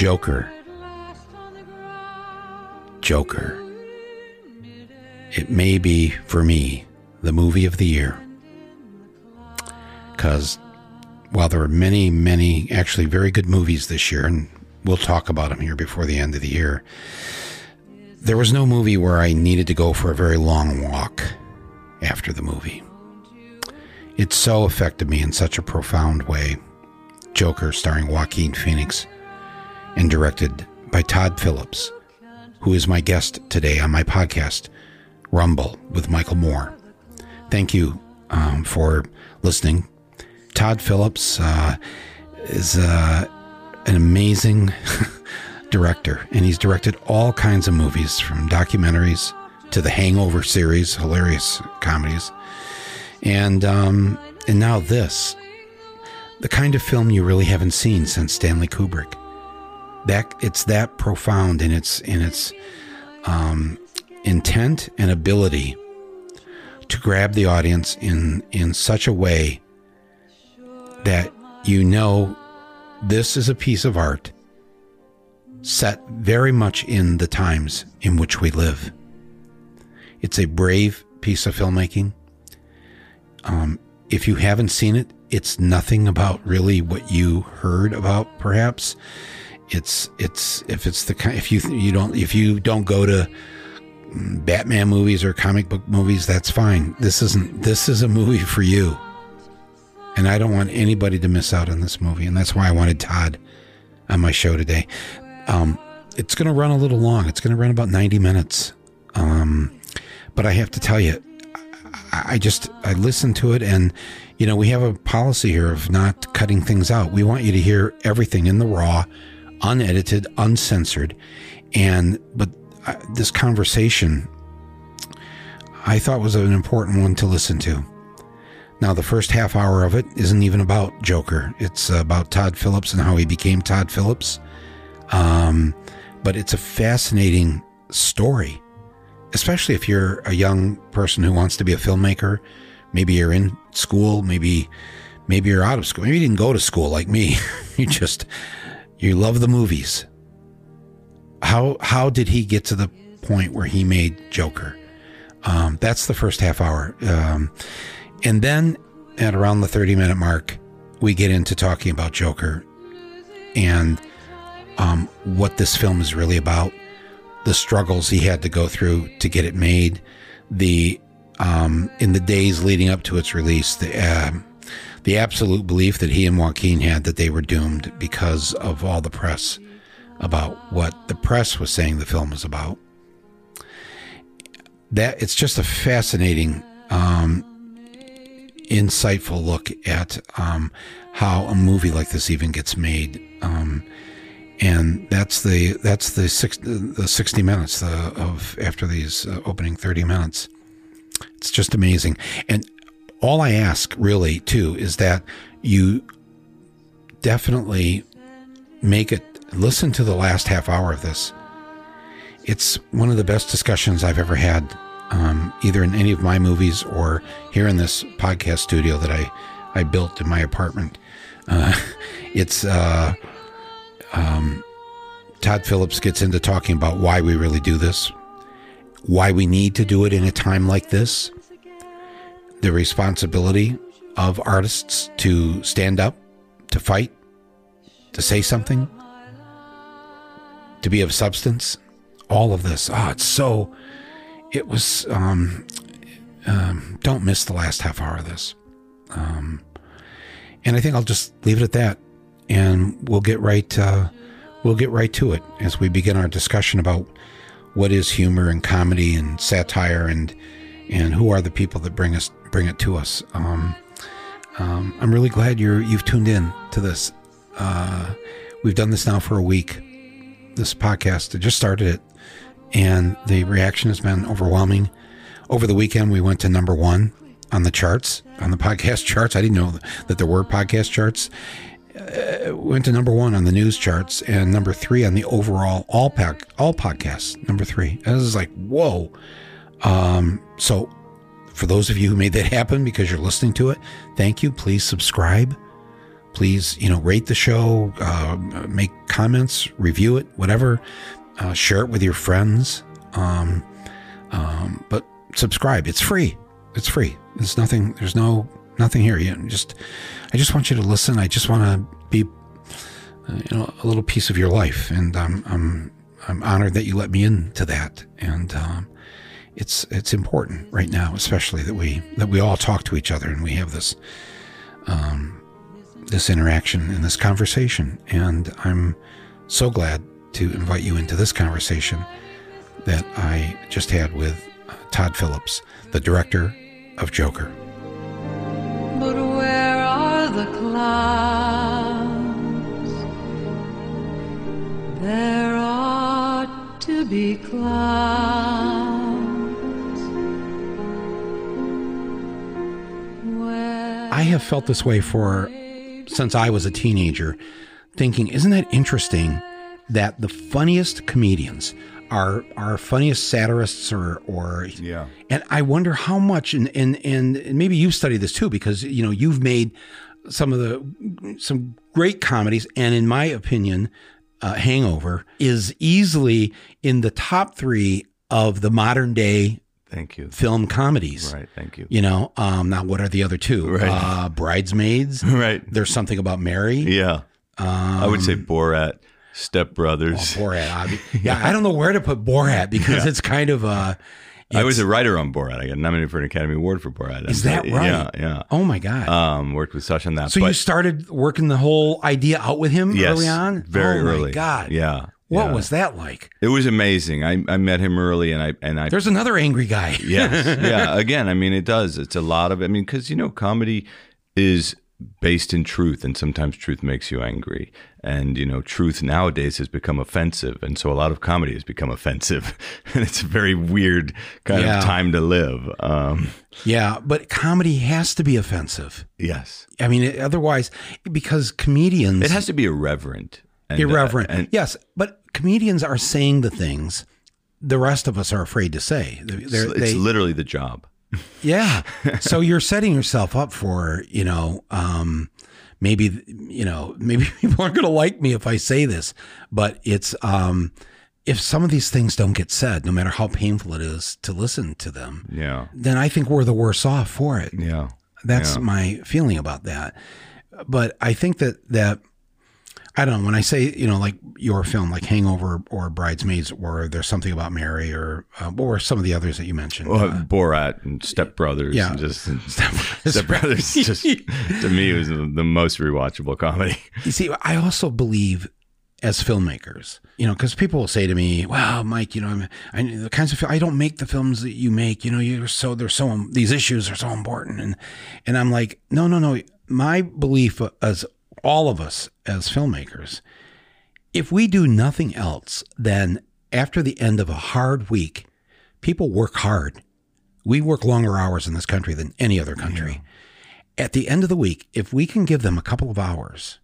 Joker. Joker. It may be, for me, the movie of the year. Because while there are many, many actually very good movies this year, and we'll talk about them here before the end of the year, there was no movie where I needed to go for a very long walk after the movie. It so affected me in such a profound way. Joker, starring Joaquin Phoenix, and directed by Todd Phillips, who is my guest today on my podcast, Rumble with Michael Moore. Thank you um, for listening. Todd Phillips uh, is uh, an amazing director, and he's directed all kinds of movies from documentaries to the Hangover series, hilarious comedies, and um, and now this, the kind of film you really haven't seen since Stanley Kubrick. That it's that profound in its in its um, intent and ability to grab the audience in in such a way that you know this is a piece of art set very much in the times in which we live. It's a brave piece of filmmaking. Um, if you haven't seen it, it's nothing about really what you heard about. Perhaps it's it's if it's the kind if you you don't if you don't go to Batman movies or comic book movies, that's fine. This isn't this is a movie for you. And I don't want anybody to miss out on this movie, and that's why I wanted Todd on my show today. Um, it's going to run a little long. It's going to run about 90 minutes. Um, but I have to tell you, I, I just, I listened to it and, you know, we have a policy here of not cutting things out. We want you to hear everything in the raw, unedited, uncensored. And, but uh, this conversation, I thought was an important one to listen to. Now, the first half hour of it isn't even about Joker. It's about Todd Phillips and how he became Todd Phillips. Um, but it's a fascinating story, especially if you're a young person who wants to be a filmmaker. Maybe you're in school, maybe maybe you're out of school. Maybe you didn't go to school like me. you just you love the movies. How how did he get to the point where he made Joker? Um, that's the first half hour. Um, and then at around the 30 minute mark, we get into talking about Joker and um, what this film is really about, the struggles he had to go through to get it made, the um, in the days leading up to its release, the uh, the absolute belief that he and Joaquin had that they were doomed because of all the press about what the press was saying the film was about. That it's just a fascinating um, insightful look at um, how a movie like this even gets made. Um, and that's the that's the six, the sixty minutes uh, of after these uh, opening thirty minutes. It's just amazing, and all I ask really too is that you definitely make it listen to the last half hour of this. It's one of the best discussions I've ever had um, either in any of my movies or here in this podcast studio that I, I built in my apartment. Uh, it's uh, um, Todd Phillips gets into talking about why we really do this, why we need to do it in a time like this, the responsibility of artists to stand up, to fight, to say something, to be of substance. All of this. Ah, oh, it's so it was um, um, don't miss the last half hour of this um, and i think i'll just leave it at that and we'll get right uh, we'll get right to it as we begin our discussion about what is humor and comedy and satire and and who are the people that bring us bring it to us um, um, i'm really glad you're you've tuned in to this uh, we've done this now for a week this podcast i just started it and the reaction has been overwhelming. Over the weekend, we went to number one on the charts, on the podcast charts. I didn't know that there were podcast charts. Uh, went to number one on the news charts and number three on the overall all pack all podcasts. Number three. And this is like whoa. Um, so for those of you who made that happen because you're listening to it, thank you. Please subscribe. Please, you know, rate the show, uh, make comments, review it, whatever. Uh, share it with your friends. Um, um, but subscribe. It's free. It's free. There's nothing. There's no nothing here. You just. I just want you to listen. I just want to be, uh, you know, a little piece of your life, and I'm I'm I'm honored that you let me into that. And um, it's it's important right now, especially that we that we all talk to each other and we have this um, this interaction and this conversation. And I'm so glad to invite you into this conversation that I just had with uh, Todd Phillips, the director of Joker. But where are the clouds? There ought to be clouds. Have felt this way for since I was a teenager, thinking, isn't that interesting that the funniest comedians are are funniest satirists or or Yeah. and I wonder how much and and and maybe you've studied this too because you know you've made some of the some great comedies and in my opinion uh, Hangover is easily in the top 3 of the modern day Thank you. film comedies. Right. Thank you. You know, um, now what are the other two? Right. Uh, Bridesmaids. Right. There's something about Mary. Yeah. I would Um, say Borat, Step Brothers. Borat. obvi- yeah, I don't know where to put Borat because it's kind of uh I was a writer on Borat. I got nominated for an Academy Award for Borat. Is that right? Yeah, yeah. Oh my god. Um, worked with Sacha on that. so but you started working the whole idea out with him yes, early on? very oh my early. god. Yeah. What yeah. was that like? It was amazing. I, I met him early, and I and I There's another angry guy. yes, yeah. Again, I mean, it does. It's a lot of. I mean, because you know, comedy is based in truth, and sometimes truth makes you angry. And you know, truth nowadays has become offensive, and so a lot of comedy has become offensive, and it's a very weird kind Yeah. of time to live. Um, yeah, but comedy has to be offensive. yes, I mean, otherwise, because comedians it has to be irreverent. And, uh, irreverent. and yes, but comedians are saying the things the rest of us are afraid to say. They're- it's, they- literally the job. yeah. so you're setting yourself up for, you know, um, maybe, you know, maybe people aren't going to like me if I say this, but it's, um, if some of these things don't get said, no matter how painful it is to listen to them, Yeah, then I think we're the worse off for it. yeah, That's Yeah. my feeling about that. But I think that that I don't know when I say you know like your film like Hangover or Bridesmaids or there's something about Mary or uh, or some of the others that you mentioned. Well, Uh, Borat and Step Brothers. yeah. and just Step Brothers. Step Brothers. Just to me, was the, the most rewatchable comedy. you see, I also believe as filmmakers, you know, because people will say to me, "Wow, Mike, you know, I'm, I the kinds of I don't make the films that you make. You know, you're so they're so these issues are so important." And and I'm like, no, no, no. My belief as all of us as filmmakers, if we do nothing else, then after the end of a hard week, people work hard. We work longer hours in this country than any other country. At the end of the week, if we can give them a couple of hours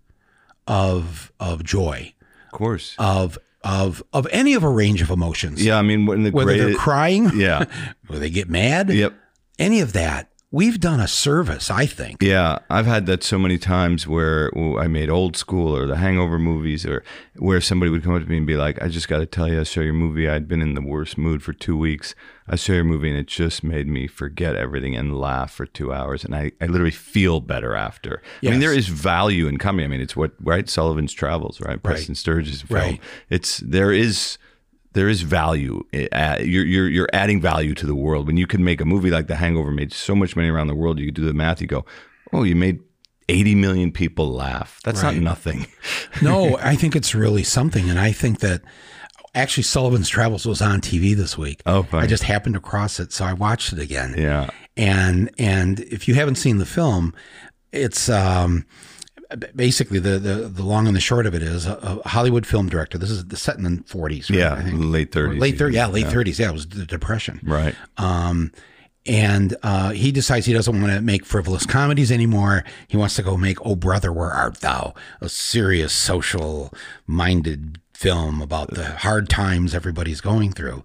of of joy, Of course. of of of any of a range of emotions, yeah, I mean, when the whether great, they're crying, Yeah. or they get mad, Yep. any of that, we've done a service, I think. Yeah, I've had that so many times where well, I made old school or the Hangover movies, or where somebody would come up to me and be like, "I just got to tell you, I saw your movie. I'd been in the worst mood for two weeks. I saw your movie, and it just made me forget everything and laugh for two hours, and I, I literally feel better after. I mean, there is value in comedy. I mean, it's what right Sullivan's Travels, right? Preston Sturges film. Right. It's there is there is value. Uh, You're, you're you're adding value to the world when you can make a movie like The Hangover made so much money around the world. You could do the math. You go, oh, you made 80 million people laugh. That's Right. not nothing. No, I think it's really something, and I think that actually Sullivan's Travels was on TV this week. Oh, fine. I just happened to cross it, so I watched it again. Yeah. and and if you haven't seen the film, it's um, basically the, the the long and the short of it is a, a Hollywood film director. This is the set in the forties, right? Yeah, late 30s. late thirties, yeah, late thirties. Yeah, it was the Depression, Right. um, and uh, he decides he doesn't want to make frivolous comedies anymore. He wants to go make "Oh Brother, Where Art Thou," a serious, social-minded film about the hard times everybody's going through,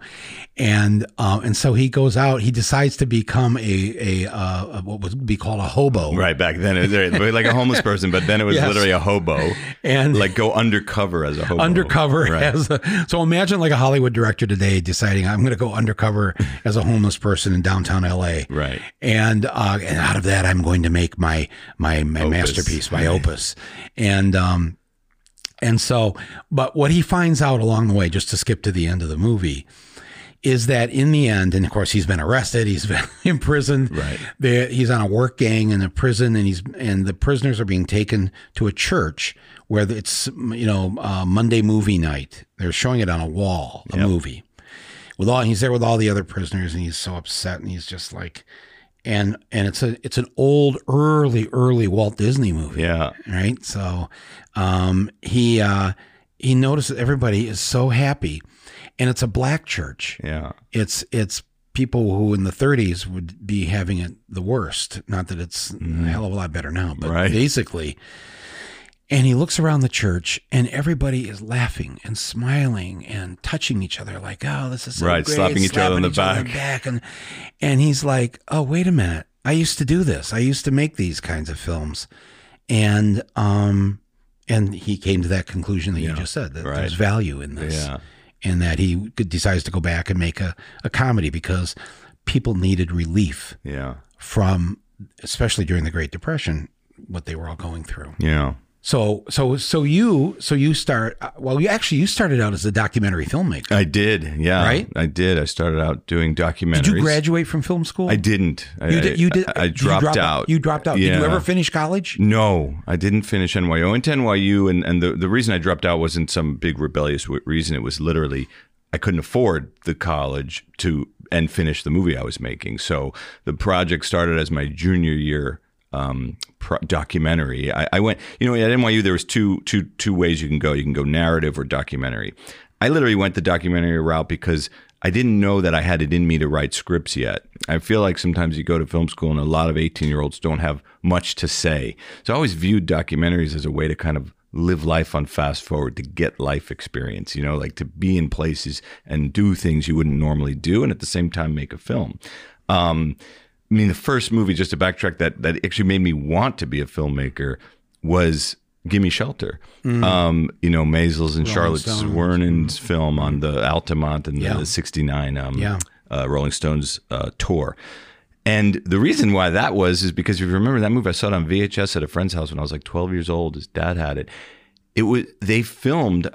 and uh, and so he goes out. He decides to become a a, uh, a what would be called a hobo, Right back then, it was like a homeless person, but then it was Yes. literally a hobo, And like go undercover as a hobo. undercover Right. as a, so imagine like a Hollywood director today deciding I'm going to go undercover as a homeless person in downtown LA. Right. And uh, and out of that I'm going to make my my my Opus. masterpiece, my opus. And um and so but what he finds out along the way just to skip to the end of the movie is that in the end, and of course he's been arrested, he's been imprisoned. Right. There, he's on a work gang in a prison, and he's and the prisoners are being taken to a church where it's you know uh, Monday movie night. They're showing it on a wall, a Yep. movie. With all he's there with all the other prisoners, and he's so upset, and he's just like, and and it's a it's an old early early Walt Disney movie Yeah. right? So um, he uh, he notices everybody is so happy, and it's a black church. Yeah. It's it's people who in the 30s would be having it the worst. Not that it's a hell of a lot better now, but Right. basically. And he looks around the church, and everybody is laughing and smiling and touching each other, like, "Oh, this is so Right, great," slapping each other on the back. back, and and he's like, "Oh, wait a minute! I used to do this. I used to make these kinds of films," and um, and he came to that conclusion that you just said that right. there's value in this, Yeah. and that he decides to go back and make a, a comedy because people needed relief Yeah. from, especially during the Great Depression, what they were all going through. Yeah. So, so, so you, so you start. uh, Well, you actually you started out as a documentary filmmaker. I did. Yeah. Right? I did. I started out doing documentaries. Did you graduate from film school? I didn't. I, You did. You did. I, I dropped drop out. You dropped out. Did you ever finish college? No, I didn't finish NYU. I went to NYU, and, and the, the reason I dropped out wasn't some big rebellious reason. It was literally I couldn't afford the college to and finish the movie I was making. So the project started as my junior year um, pro- documentary. I, I went, you know, at NYU there was two two two ways you can go. You can go narrative or documentary. I literally went the documentary route because I didn't know that I had it in me to write scripts yet. I feel like sometimes you go to film school and a lot of 18 year olds don't have much to say. So I always viewed documentaries as a way to kind of live life on fast forward, to get life experience, you know, like to be in places and do things you wouldn't normally do and at the same time make a film. Um, I mean, the first movie, just to backtrack, that that actually made me want to be a filmmaker was "Gimme Shelter." Um, you know, Maysles and Charlotte Mm. Stones. Film on the Altamont and Yeah. the '69 um, Yeah. uh, Rolling Stones uh, tour. And the reason why that was is because if you remember that movie, I saw it on VHS at a friend's house when I was like 12 years old. His dad had it. It was they filmed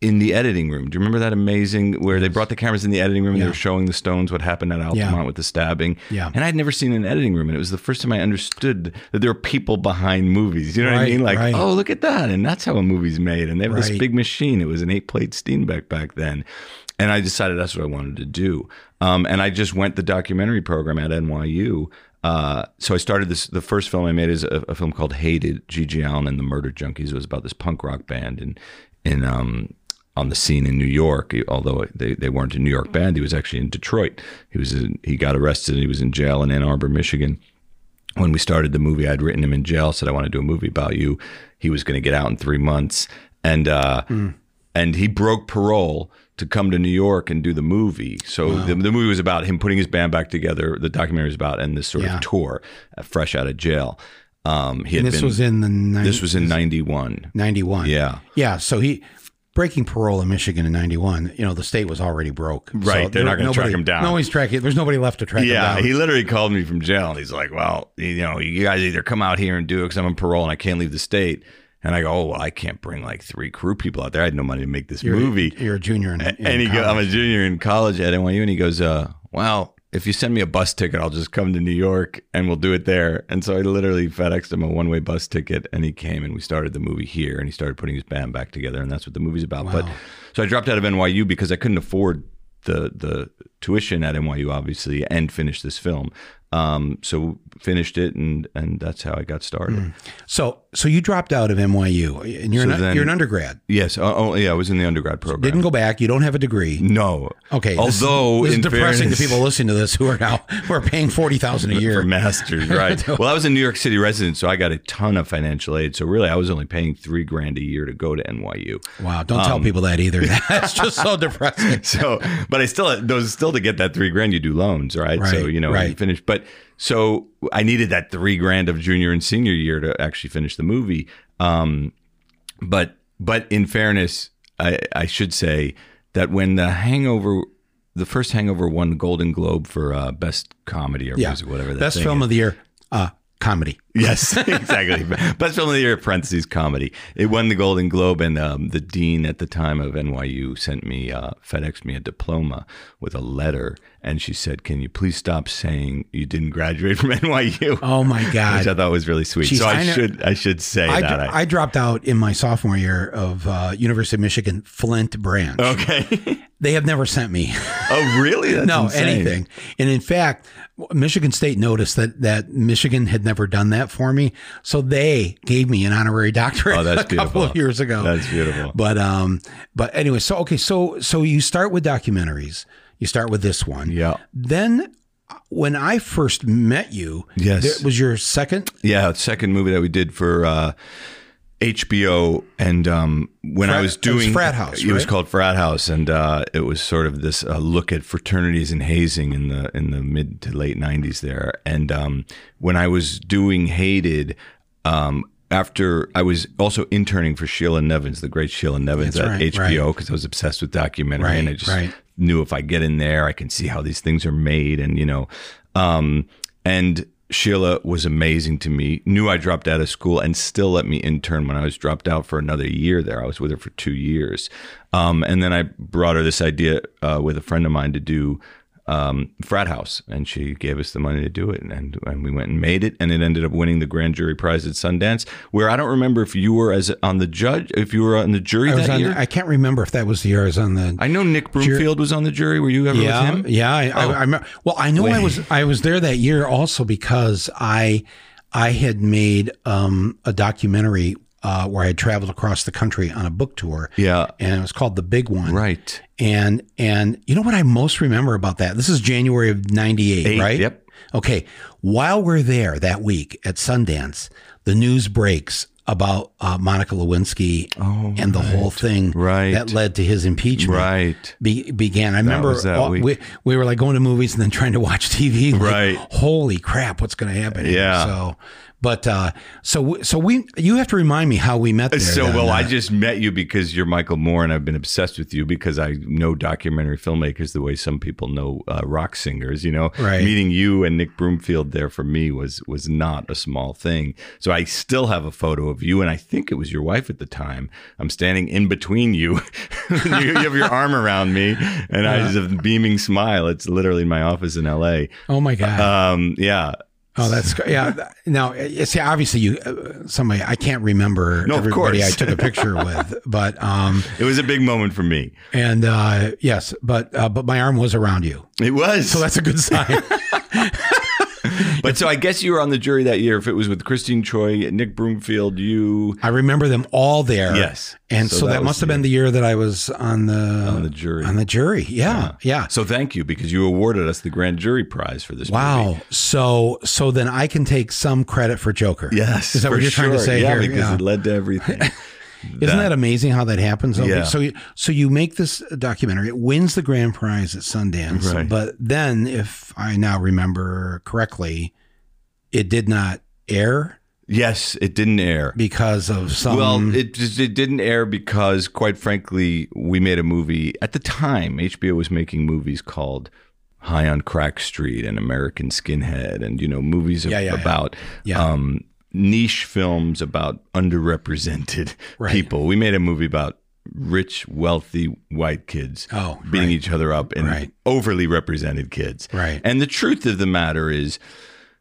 in the editing room. Do you remember that amazing where they brought the cameras in the editing room and they were showing the Stones what happened at Altamont Yeah. with the stabbing? Yeah. And I'd never seen an editing room, and it was the first time I understood that there were people behind movies. You know what I mean? Like, right. oh, look at that, and that's how a movie's made. And they have this big machine. It was an eight-plate Steenbeck back then, and I decided that's what I wanted to do. Um, and I just went the documentary program at NYU. Uh, so I started this. The first film I made is a, a film called "Hated." GG Allin and the Murder Junkies. It was about this punk rock band in in um, on the scene in New York. Although they, they weren't a New York band, he was actually in Detroit. He was in, he got arrested and he was in jail in Ann Arbor, Michigan when we started the movie, I'd written him in jail, said I want to do a movie about you. He was going to get out in three months, and uh, and he broke parole to come to New York and do the movie. So the, the movie was about him putting his band back together. The documentary was about and this sort Yeah. of tour, uh, fresh out of jail. Um, he had This been, was in the 90, this was in '91. 91. Yeah. Yeah. So he breaking parole in Michigan in 91, you know, the state was already broke. Right, So they're not gonna track nobody- him down. No Nobody's tracking. There's nobody left to track Yeah, him down. Yeah. He literally called me from jail, and he's like, "Well, you know, you guys either come out here and do it because I'm on parole and I can't leave the state." And I go, "Oh, well, I can't bring like three crew people out there. I had no money to make this you're, movie." You're a junior in, in and he go, I'm a junior in college at NYU, and he goes, uh, "Well, if you send me a bus ticket, I'll just come to New York and we'll do it there." And so I literally FedExed him a one way bus ticket, and he came, and we started the movie here, and he started putting his band back together, and that's what the movie's about. But so I dropped out of NYU because I couldn't afford the the tuition at NYU, obviously, and finish this film. Um, so finished it, and and that's how I got started. So, so you dropped out of NYU, and you're So an, then- you're an undergrad. Yes. Oh, oh, yeah. I was in the undergrad program. Didn't go back. You don't have a degree. No. Okay. Although this, is in depressing fairness- to people listening to this who are now who are paying forty thousand a year for masters, right? well, I was a New York City resident, so I got a ton of financial aid. So really, I was only paying three grand a year to go to NYU. Wow! Don't Um, tell people that either. That's just so depressing. So, but I still those still to get that three grand, you do loans, right? so you know, right. you finish. But so I needed that three grand of junior and senior year to actually finish the movie. Um, but but in fairness, I, I should say that when the Hangover, the first Hangover won the Golden Globe for uh, best comedy or Yeah. music, whatever. That Best film is. of the year. Uh, comedy. Yes, exactly. Best film of the year, parentheses, comedy. It won the Golden Globe, and um, the dean at the time of NYU sent me, uh, FedEx me a diploma with a letter, and she said, "Can you please stop saying you didn't graduate from NYU?" Oh my God. Which I thought was really sweet. Geez, so I, I know- should I should say I, that. I dropped out in my sophomore year of uh, University of Michigan Flint branch. okay. They have never sent me oh, really? That's no insane. anything. And in fact, Michigan State noticed that that Michigan had never done that for me, so they gave me an honorary doctorate Oh, that's a couple of beautiful. years ago. That's beautiful. But um, but anyway, so okay, so so you start with documentaries. You start with this one. Yeah. Then, when I first met you, Yes. there was your second. Yeah, second movie that we did for uh, HBO, and um, when I Frat- was it was doing Frat House, it was called Frat House, and uh, it was sort of this uh, look at fraternities and hazing in the in the mid to late '90s there. And um, when I was doing Hated. Um, after I was also interning for Sheila Nevins, the great Sheila Nevins That's at right, HBO, because I was obsessed with documentary, and I just right. knew if I get in there, I can see how these things are made, and you know, um, and Sheila was amazing to me. Knew I dropped out of school and still let me intern when I was dropped out for another year. There, I was with her for two years, um, and then I brought her this idea uh, with a friend of mine to do. Um, frat house, and she gave us the money to do it, and and we went and made it, and it ended up winning the grand jury prize at Sundance. Where I don't remember if you were as on the judge, if you were on the jury I that on. year. I can't remember if that was the year I was on the. I know Nick Broomfield was on the jury. Were you ever yeah, with him? yeah. I, Oh. I, I remember. Well, I know I was. I was there that year also because I, I had made um, a documentary uh, where I had traveled across the country on a book tour. Yeah. and it was called The Big One. Right. And and you know what I most remember about that? This is January of '98, right? yep. Okay. While we're there that week at Sundance, the news breaks about uh, Monica Lewinsky and the whole thing Oh, Right. that led to his impeachment. Right. Be, began. I remember that all- we we were like going to movies and then trying to watch TV. like, Right. Holy crap! What's going to happen? here? Yeah. So, but uh, so so we you have to remind me how we met there. So well, I Uh, just met you because you're Michael Moore, and I've been obsessed with you because I know documentary filmmakers the way some people know uh, rock singers. You know, Right. meeting you and Nick Broomfield there for me was was not a small thing. So I still have a photo of you, and I think it was your wife at the time. I'm standing in between you. you, you have your arm around me, and I just have a beaming smile. It's literally in my office in L.A. oh my god. Um, yeah. Oh, that's great. Yeah. Now, uh, see, obviously, you uh, somebody I can't remember No, of everybody course. I took a picture with, but um, It was a big moment for me. and uh, yes, but uh, but my arm was around you, It was. so that's a good sign. But so I guess you were on the jury that year. If it was with Christine Choy, Nick Broomfield, you I remember them all there. Yes. and So so, that that, must have been the year that I was on the On the jury. On the jury, yeah, yeah. So thank you because you awarded us the grand jury prize for this. Wow. movie. So so then I can take some credit for Joker. Yes. Is that what you're trying to sure. say yeah, here? because Yeah. it led to everything. Isn't that amazing how that happens? Yeah. So, you- so you make this documentary. It wins the grand prize at Sundance. Right. But then, if I now remember correctly, it did not air yes, it didn't air. because of some. well, it just it didn't air because, quite frankly, we made a movie at the time. HBO was making movies called High on Crack Street and American Skinhead, and you know, movies yeah, yeah. about Yeah. um, niche films about underrepresented Right. people. We made a movie about rich, wealthy white kids Oh, beating right. each other up and Right. overly represented kids. Right. And the truth of the matter is,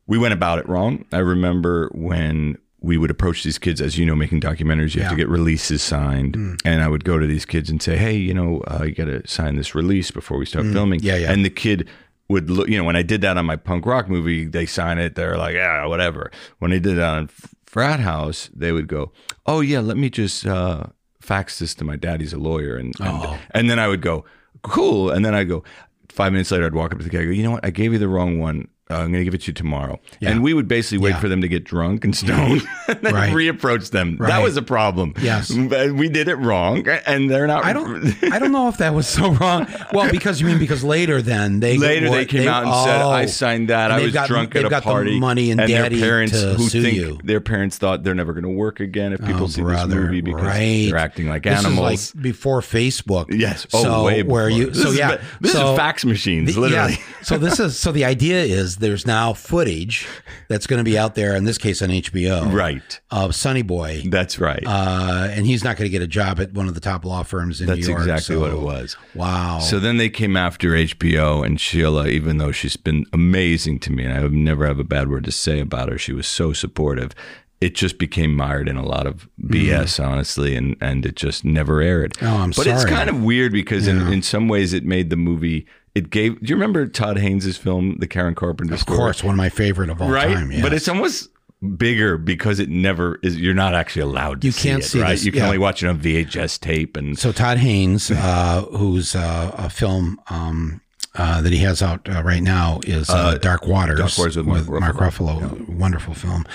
we went about it wrong. I remember when we would approach these kids, as you know, making documentaries, you have to get releases signed. Mm. And I would go to these kids and say, hey, you know, uh, you got to sign this release before we start filming. Mm. Yeah, yeah. And the kid would look, you know, when I did that on my punk rock movie, they sign it. They're like, yeah, whatever. When I did that on Frat House, they would go, oh yeah, let me just uh, fax this to my daddy's a lawyer, and and, Oh. and then I would go, cool, and then I go. Five minutes later, I'd walk up to the guy. I go, you know what? I gave you the wrong one. Uh, I'm going to give it to you tomorrow. And we would basically wait Yeah. for them to get drunk and stoned, and then Right. reapproach them. That was a problem. Yes. We did it wrong, and they're not. I don't. I don't know if that was so wrong. Well, because you mean because later then they Later, they came out and said, oh. "I signed that. I was got- drunk at a got the party." money and their daddy parents to who sue think you. their parents thought they're never going to work again if people Oh, see brother, this movie because right. they're acting like This animals. is like before Facebook. yes. Oh, so way where before. you? This So is, yeah. This so, is fax machines, literally. yeah. so this is so the idea is there's now footage that's going to be out there in this case on HBO, Right. Of Sonny Boy, That's right. uh, and he's not going to get a job at one of the top law firms in That's New York. That's exactly so- what it was. Wow. So then they came after HBO and Sheila, even though she's been amazing to me, and I would never have a bad word to say about her. She was so supportive. It just became mired in a lot of BS, honestly, and and it just never aired. Oh, I'm but it's kind of weird because in, in some ways it made the movie. It gave. Do you remember Todd Haynes' film, The Karen Carpenter of Story? course, one of my favorite of all right? time. But it's almost bigger because it never is. You're not actually allowed to You see can't it, see right? this, You can yeah. only watch it on VHS tape and So Todd Haynes, uh, who's uh, a film um, uh, that he has out uh, right now, is uh, Dark Waters. Dark Waters with Mark Mark Ruffalo. Wonderful film.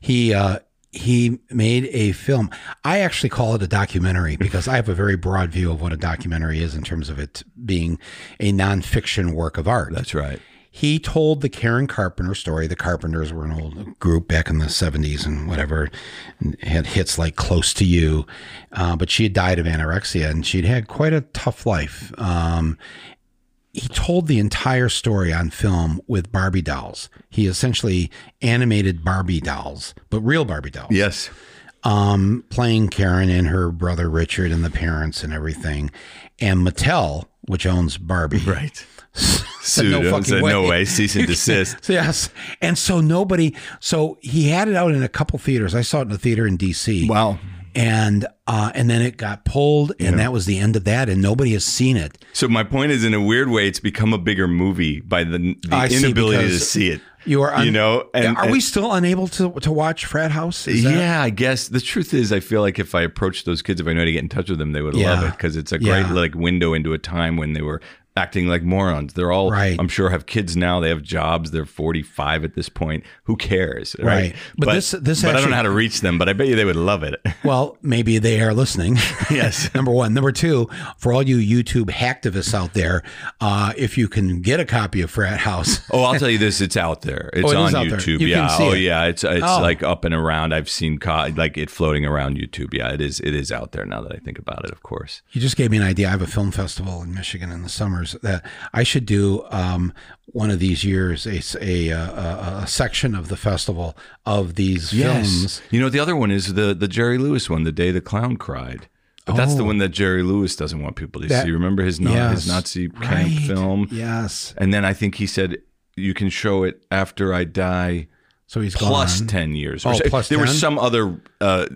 He uh, he made a film. I actually call it a documentary because I have a very broad view of what a documentary is in terms of it being a nonfiction work of art. that's right. He told the Karen Carpenter story. The Carpenters were an old group back in the 70s and whatever, and had hits like Close to You. Uh, but she had died of anorexia and she'd had quite a tough life. Um, he told the entire story on film with Barbie dolls. He essentially animated Barbie dolls, but real Barbie dolls Yes. um, playing Karen and her brother Richard and the parents and everything. And Mattel, which owns Barbie, Right. said Sued no fucking said, way. "No way, cease and desist." yes. And so nobody, so he had it out in a couple theaters. I saw it in a theater in DC. Wow. And, uh, and then it got pulled and that was the end of that. And nobody has seen it. So my point is, in a weird way, it's become a bigger movie by the, the I see, inability to see it. You are, un- you know, and are we still unable to, to watch Frat House? That- yeah, I guess the truth is, I feel like if I approach those kids, if I know how to get in touch with them, they would love it because it's a great Yeah. like window into a time when they were acting like morons. They're all, Right. I'm sure, have kids now. They have jobs. They're 45 at this point. Who cares, right? Right. But this- this but I don't know how to reach them. But I bet you they would love it. Well, maybe they are listening. Yes. Number one. Number two, for all you YouTube hacktivists out there, uh, if you can get a copy of Frat House, Oh, I'll tell you this: it's out there. It's Oh, it on out. YouTube. You yeah. oh, it. yeah. It's it's Oh. like up and around. I've seen co- like it floating around YouTube. Yeah, it is. It is out there now that I think about it. Of course. you just gave me an idea. I have a film festival in Michigan in the that I should do um, one of these years, a, a, a, a section of the festival of these films. You know, the other one is the the Jerry Lewis one, the day the clown cried. But that's the Oh. one that Jerry Lewis doesn't want people to That- see. Remember his, Yes. his Nazi camp Right. film? Yes. And then I think he said you can show it after I die So he's plus gone. 10 years. Oh, so- plus there was some other uh,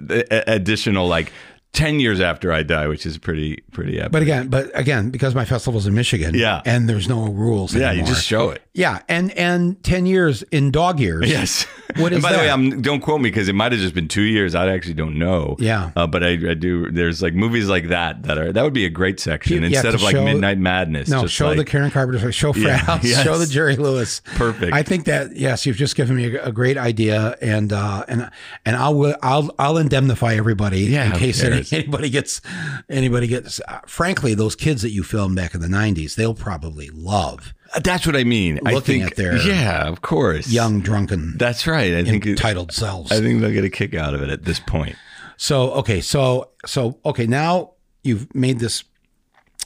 additional like 10 years after I die, which is pretty pretty epic. But again, but again, because my festival's in Michigan, Yeah. and there's no rules. yeah, you just show it. yeah, and and ten years in dog years. Yes. What and is by the way. I'm, don't quote me because it might have just been two years. I actually don't know. Yeah. Uh, but I, I do. There's like movies like that that are that would be a great section Yeah, instead of like show- Midnight Madness. No, just show like, the Karen Carpenter, show Frat Yeah, House, yes. show the Jerry Lewis. Perfect. I think that yes, you've just given me a, a great idea, and uh, and and I'll I'll I'll indemnify everybody Yeah, in case any, cares? anybody gets anybody gets. Uh, frankly, those kids that you filmed back in the '90s, they'll probably love Uh, That's what I mean. I Looking think, at their yeah, of course, young, drunken, That's right. I think it, entitled selves. I think they'll get a kick out of it at this point. So okay, so so okay, now you've made this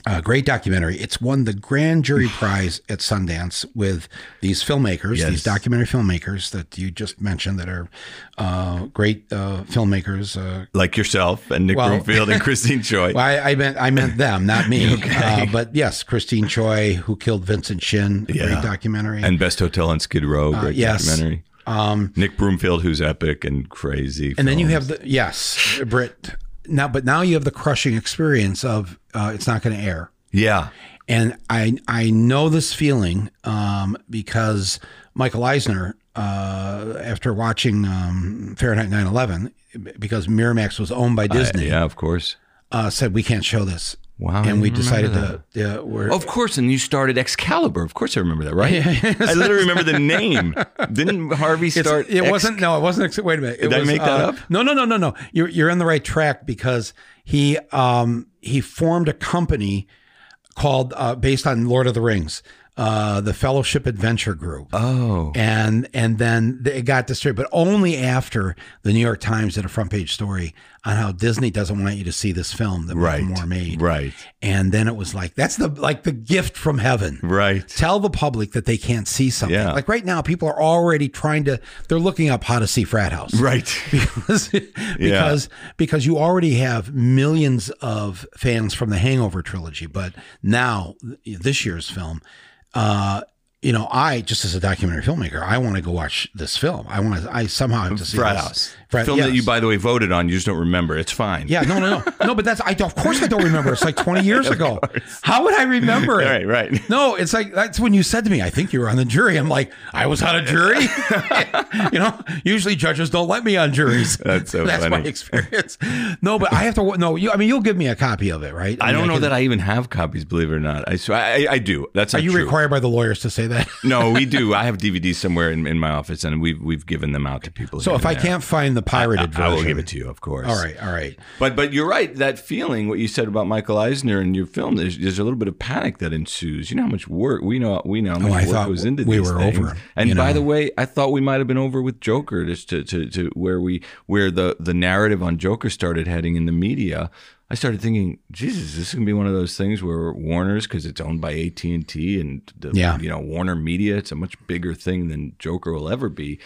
uh, great documentary. It's won the grand jury prize at Sundance with these filmmakers, Yes. these documentary filmmakers that you just mentioned that are uh, great uh, filmmakers. Uh, Like yourself and Nick Well- Broomfield and Christine Choy. well, I, I meant I meant them, not me. uh, but yes, Christine Choy, who killed Vincent Chin, a Yeah. great documentary. And Best Hotel on Skid Row, great Uh, yes. documentary. um, Nick Broomfield, who's epic and crazy. and then you have the yes, Britt. Now, but now you have the crushing experience of uh, it's not going to air. yeah, And I I know this feeling um, because Michael Eisner, uh, after watching um, Fahrenheit 9/11, because Miramax was owned by Disney, yeah, of course. uh, said we can't show this. Wow, And we decided remember to. Yeah, we're, Of course, and you started Excalibur. Of course, I remember that, right? I literally remember the name. Didn't Harvey It's- start? it Ex- wasn't. No, it wasn't. ex- Wait a minute. It Did I was, make that uh, up? No, no, no, no, no. You're you're on the right track because he um he formed a company called uh, based on Lord of the Rings, uh, the Fellowship Adventure Group. Oh, and and then it got destroyed, but only after the New York Times did a front page story on how Disney doesn't want you to see this film that right. Moore made. Right. And then it was like that's the like the gift from heaven. Right. Tell the public that they can't see something. Yeah. Like right now, people are already trying to. They're looking up how to see Frat House. Right. Because because because you already have millions of fans from the Hangover trilogy, but now this year's film, uh, you know, I just as a documentary filmmaker, I want to go watch this film. I want to. I somehow have to see Frat this. House. Film that you, by the way, voted on. You just don't remember. It's fine. Yeah, no, no, no, no. But that's I. Of course, I don't remember. It's like twenty years ago. How would I remember it? Right. Right. No, it's like that's when you said to me, "I think you were on the jury." I'm like, "I was on a jury." you know, usually judges don't let me on juries. That's so that's my experience. No, but I have to. No, you. I mean, you'll give me a copy of it, right? I mean, don't know can- that I even have copies. Believe it or not, I swear I, I do. That's Are you true. required by the lawyers to say that? No, we do. I have DVDs somewhere in, in my office, and we've we've given them out to people. So if I there. can't find the pirated I, version, I will give it to you, of course. All right, all right. But but you're right. That feeling, what you said about Michael Eisner and your film, there's, there's a little bit of panic that ensues. You know how much work we know. We know how oh, much Oh, I work goes into we these were things. over, And by know. the way, I thought we might have been over with Joker, just to, to, to where we where the the narrative on Joker started heading in the media. I started thinking, Jesus, this is gonna be one of those things where Warner's, because it's owned by AT and T, and the, Yeah. you know Warner Media, it's a much bigger thing than Joker will ever be.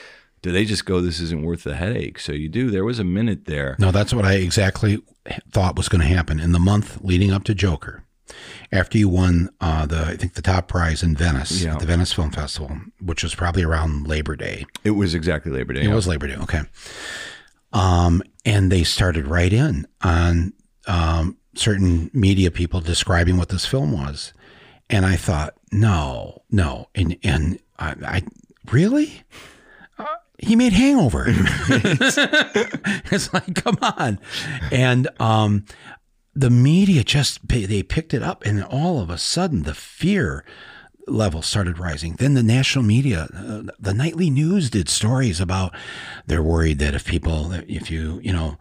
Do they just go, this isn't worth the headache? So you do. There was a minute there. No, that's what I exactly thought was going to happen in the month leading up to Joker. After you won uh, the, I think the top prize in Venice Yeah. at the Venice Film Festival, which was probably around Labor Day. It was exactly Labor Day. It was Labor Day, okay. Um, and they started right in on um, certain media people describing what this film was, and I thought, no, no, and and I, I really. He made Hangover. it's like, come on, and um, the media just they picked it up, and all of a sudden, the fear level started rising. Then the national media, uh, the nightly news did stories about they're worried that if people, if you, you know,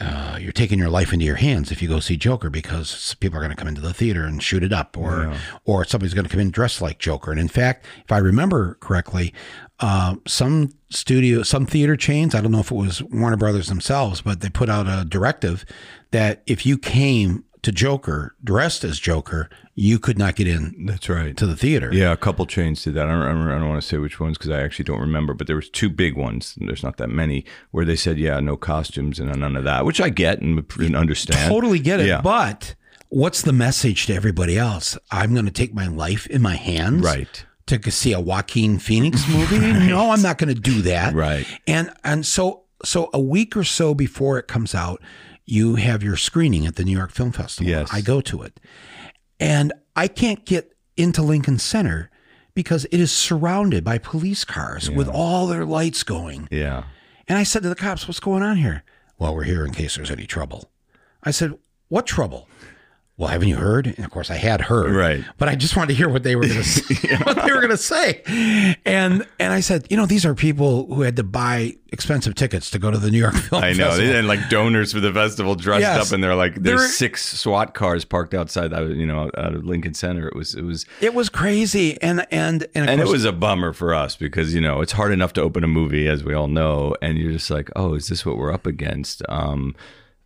uh, you're taking your life into your hands if you go see Joker because people are going to come into the theater and shoot it up, or or somebody's going to come in dressed like Joker. And in fact, if I remember correctly, uh, some studio, some theater chains, I don't know if it was Warner Brothers themselves, but they put out a directive that if you came to Joker dressed as Joker, you could not get in That's right. to the theater. Yeah, a couple chains did that. I don't, I don't, I don't want to say which ones because I actually don't remember, but there was two big ones. and There's not that many where they said, yeah, no costumes and none of that, which I get and, and understand. Totally get it. Yeah. But what's the message to everybody else? I'm going to take my life in my hands. Right. To see a Joaquin Phoenix movie? No, I'm not going to do that. Right. And and so so a week or so before it comes out, you have your screening at the New York Film Festival. Yes. I go to it. And I can't get into Lincoln Center because it is surrounded by police cars with all their lights going. Yeah. And I said to the cops, What's going on here? Well, we're here in case there's any trouble. I said, What trouble? Well, haven't you heard? And of course, I had heard, Right. But I just wanted to hear what they were going to say. what they were going to say, and and I said, you know, these are people who had to buy expensive tickets to go to the New York Film I know. Festival. Had like donors for the festival dressed Yes. up and they're like, there's They're- six SWAT cars parked outside, you know, out of Lincoln Center. It was, it was, It was crazy, and and and, and it was a bummer for us because you know it's hard enough to open a movie as we all know and you're just like oh is this what we're up against um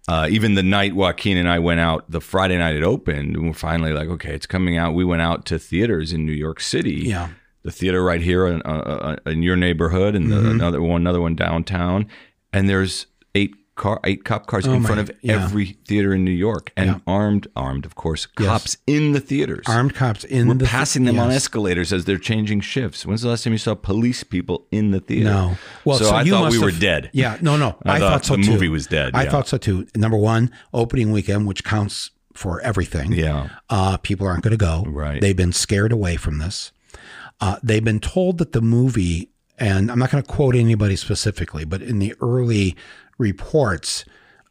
uh, even the night Joaquin and I went out, the Friday night it opened, and we're finally like, okay, it's coming out. We went out to theaters in New York City. Yeah. the theater right here in, uh, uh, in your neighborhood, and the, Mm-hmm. another one, another one downtown. And there's eight car, eight cop cars in Oh my- front of yeah. every theater in New York, and Yeah. armed, armed, of course, cops in the theaters. armed cops in We're the passing them on escalators as they're changing shifts. When's the last time you saw police people in the theater? No. Well, so, so, I you thought we were dead. Yeah. No, no. I I, thought thought so the too. movie was dead, I yeah. thought so too. Number one, opening weekend, which counts for everything. Yeah. Uh, people aren't going to go. Right. They've been scared away from this. Uh, they've been told that the movie, and I'm not going to quote anybody specifically, but in the early reports,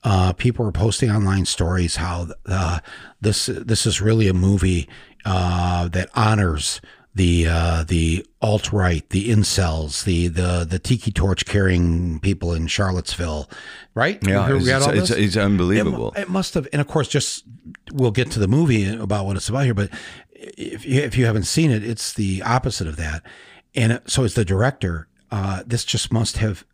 uh, people were posting online stories how uh, this this is really a movie uh, that honors the uh, the alt right, the incels, the the the tiki torch carrying people in Charlottesville, right? Yeah, You it's, it's, it's unbelievable. It, it must have, and of course, just we'll get to the movie about what it's about here. But if you, if you haven't seen it, it's the opposite of that. And so, as the director, uh, this just must have.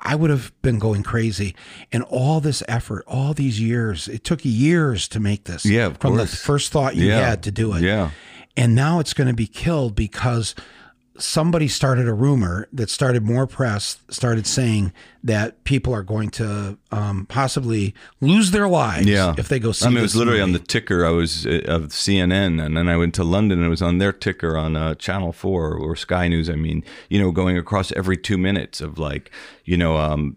I would have been going crazy, and all this effort, all these years, it took years to make this. Yeah, of from course. the first thought you Yeah. had to do it. Yeah. and now it's going to be killed because somebody started a rumor that started more press started saying that people are going to um, possibly lose their lives Yeah. if they go see I mean, it was literally on the ticker. I was uh, of CNN, and then I went to London, and it was on their ticker on uh, Channel Four or Sky News. I mean, you know, going across every two minutes of like, you know, um,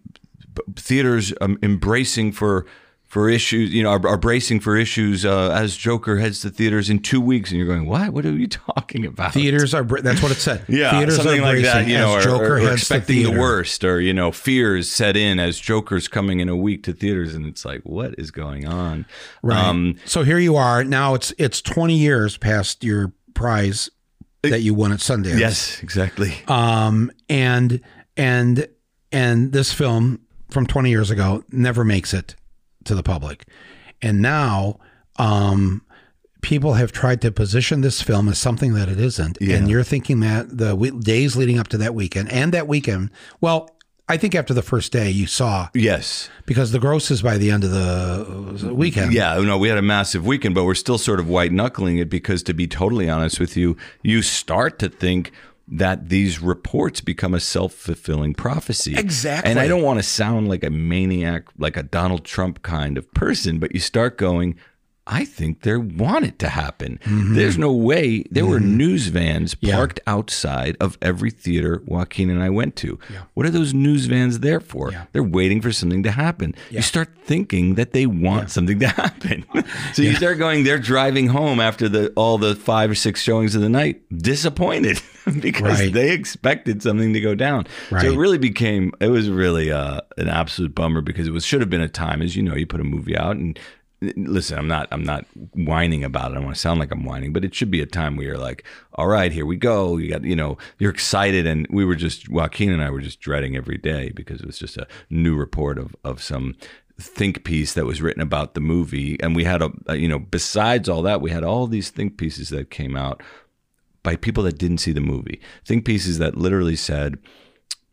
theaters um, embracing for for issues, you know, are, are bracing for issues uh, as Joker heads to theaters in two weeks, and you're going, what? What are you talking about? theaters are br- that's what it said Yeah, theaters something are like that. You know, as or, Joker or, or expecting the worst, or you know, fears set in as Joker's coming in a week to theaters, and it's like, what is going on? right Um, so here you are now it's it's 20 years past your prize that you won at Sundance yes, exactly. um, and and and this film from 20 years ago never makes it to the public and now um, people have tried to position this film as something that it isn't Yeah. and you're thinking that the days leading up to that weekend and that weekend well i think after the first day you saw yes. because the grosses by the end of the weekend Yeah, no, we had a massive weekend, but we're still sort of white knuckling it because, to be totally honest with you, you start to think that these reports become a self fulfilling prophecy. Exactly. And I don't want to sound like a maniac, like a Donald Trump kind of person, but you start going, I think they want it to happen. There's no way. There were news vans Mm-hmm. Yeah. parked outside of every theater Joaquin and I went to. What are those news vans there for? Yeah. They're waiting for something to happen. You start thinking that they want something to happen. so you start going, they're driving home after the all the five or six showings of the night, disappointed because Right. they expected something to go down. So it really became it was really uh, an absolute bummer because it was should have been a time, as you know, you put a movie out and listen, I'm not I'm not whining about it. I don't want to sound like I'm whining, but it should be a time where you're like, all right, here we go. You got, you know, you're excited and we were just Joaquin and I were just dreading every day because it was just a new report of of some think piece that was written about the movie and we had a, a you know besides all that we had all these think pieces that came out by people that didn't see the movie think pieces that literally said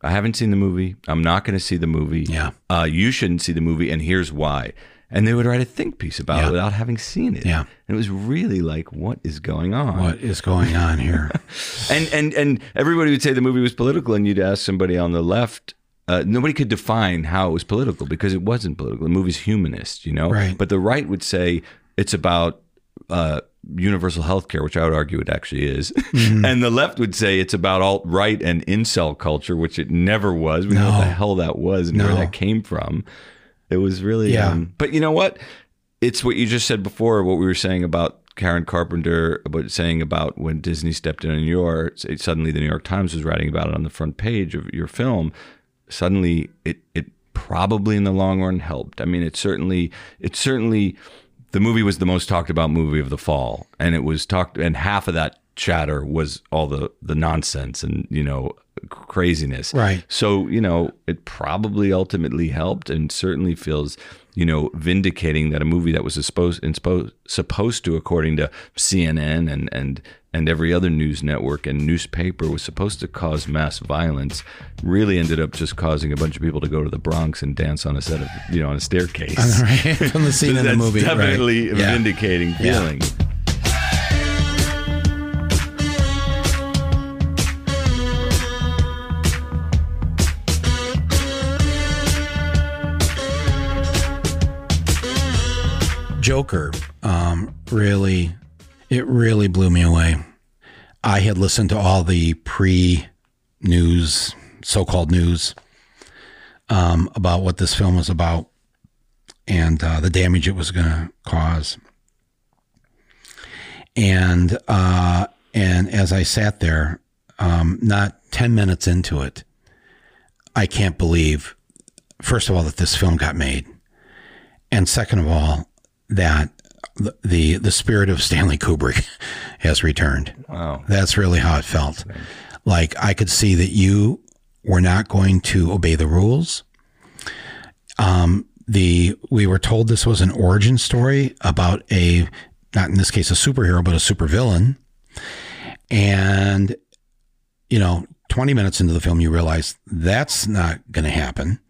I haven't seen the movie. I'm not going to see the movie. Yeah. Uh, you shouldn't see the movie, and here's why. And they would write a think piece about Yeah. it without having seen it. Yeah. And it was really like, what is going on? what is going on here And and and everybody would say the movie was political, and you'd ask somebody on the left. Uh, nobody could define how it was political because it wasn't political. The movie's humanist, you know. Right. But the right would say it's about uh, universal health care, which I would argue it actually is. Mm-hmm. and the left would say it's about alt right and incel culture, which it never was. We know what the hell that was and where that came from. It was really. Yeah. Um, but you know what? It's what you just said before, what we were saying about Karen Carpenter, about saying about when Disney stepped in on your, suddenly the New York Times was writing about it on the front page of your film. Suddenly it, it probably in the long run helped. I mean, it certainly, it certainly, the movie was the most talked about movie of the fall. And it was talked, and half of that chatter was all the, the nonsense and, you know, craziness. Right. So, you know, it probably ultimately helped and certainly feels, you know, vindicating that a movie that was supposed supposed to, according to CNN and and and every other news network and newspaper, was supposed to cause mass violence, really ended up just causing a bunch of people to go to the Bronx and dance on a set of, you know, on a staircase. right? from the scene in the movie right. definitely Yeah. vindicating Yeah. feeling. Joker um, really, it really blew me away. I had listened to all the pre news, so called news, um, about what this film was about and uh, the damage it was going to cause. And uh, and as I sat there, um, not ten minutes into it, I can't believe, first of all, that this film got made, and second of all, that the the, spirit of Stanley Kubrick has returned. Wow. That's really how it felt. Like I could see that you were not going to obey the rules. Um, the we were told this was an origin story about a not in this case a superhero but a supervillain, and you know, twenty minutes into the film, you realize that's not going to happen.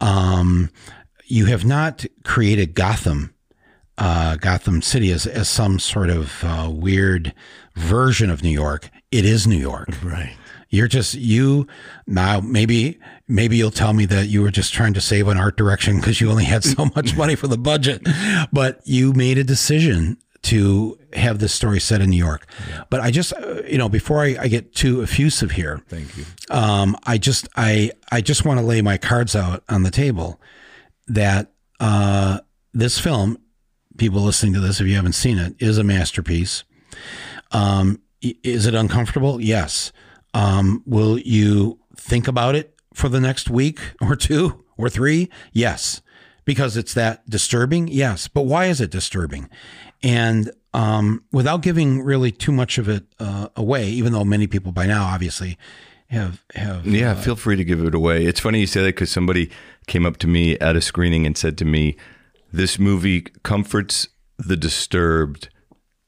Um, you have not created Gotham uh, Gotham City as, as some sort of uh, weird version of New York. It is New York. Right. You're just you now. Maybe maybe you'll tell me that you were just trying to save on art direction because you only had so much money for the budget, but you made a decision to have this story set in New York. But I just uh, you know before I, I get too effusive here, Thank you. um, I just I I just want to lay my cards out on the table that uh, this film, people listening to this, if you haven't seen it, is a masterpiece. Um, is it uncomfortable? Yes. Um, will you think about it for the next week or two or three? Yes. Because it's that disturbing? Yes. But why is it disturbing? And um, without giving really too much of it uh, away, even though many people by now obviously have have Yeah, feel free to give it away. It's funny you say that because somebody came up to me at a screening and said to me, "This movie comforts the disturbed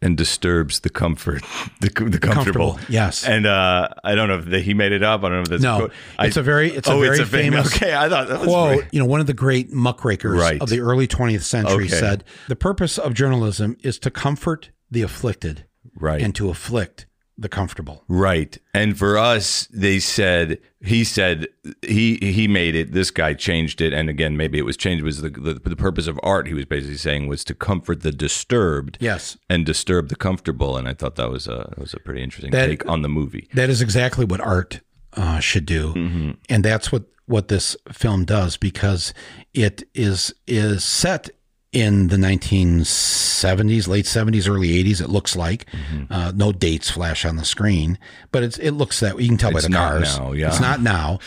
and disturbs the comfort, the, the comfortable." Comfortable, yes. And uh, I don't know if that he made it up. I don't know if that's No, a quote. it's a very- it's a oh, very it's a famous. famous Okay, I thought that was quote, very- you know, one of the great muckrakers Right. of the early 20th century Okay. said, "The purpose of journalism is to comfort the afflicted right. and to afflict the comfortable." Right. And for us, they said he said he he made it. This guy changed it, and again, maybe it was changed. Was the, the the purpose of art? He was basically saying was to comfort the disturbed, Yes. and disturb the comfortable. And I thought that was a was a pretty interesting That- take on the movie. That is exactly what art uh, should do, Mm-hmm. and that's what what this film does because it is is set in the 1970s, late 70s, early 80s. It looks like Mm-hmm. uh, no dates flash on the screen, but it's it looks that you can tell by It's the not cars. now, yeah. It's not now,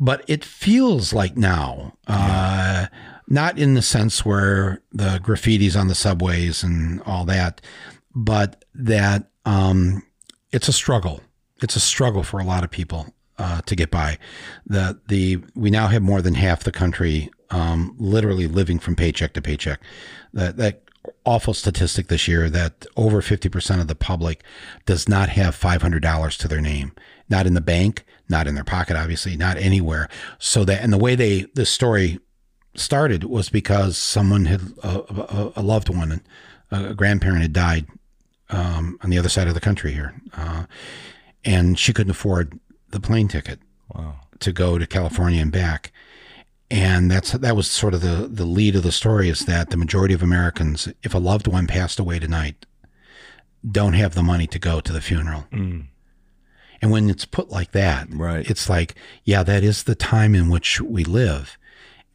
but it feels like now. Uh, not in the sense where the graffitis on the subways and all that, but that um, it's a struggle. It's a struggle for a lot of people uh, to get by. The the we now have more than half the country um, literally living from paycheck to paycheck. That that awful statistic this year that over fifty percent of the public does not have five hundred dollars to their name, not in the bank, not in their pocket, obviously, not anywhere. So that and the way they this story started was because someone had a, a, a loved one, a grandparent had died um, on the other side of the country here, uh, and she couldn't afford the plane ticket to go to California and back. And that's that was sort of the the lead of the story is that the majority of Americans, if a loved one passed away tonight, don't have the money to go to the funeral. And when it's put like that, Right. it's like, yeah, that is the time in which we live.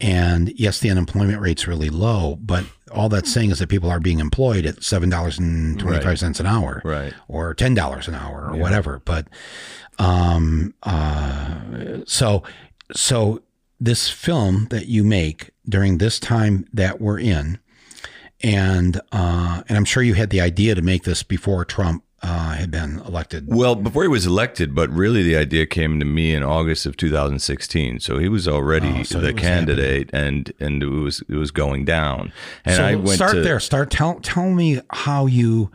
And yes, the unemployment rate's really low, but all that's saying is that people are being employed at seven dollars and twenty five cents an hour, Right. or ten dollars an hour, or whatever. But um, uh, so so this film that you make during this time that we're in, and uh, and I'm sure you had the idea to make this before Trump uh, had been elected. Well, before he was elected, but really the idea came to me in August of 2016. So he was already Oh, so the was candidate, and and it was it was going down. And so I went start to, there. Start tell tell me how you.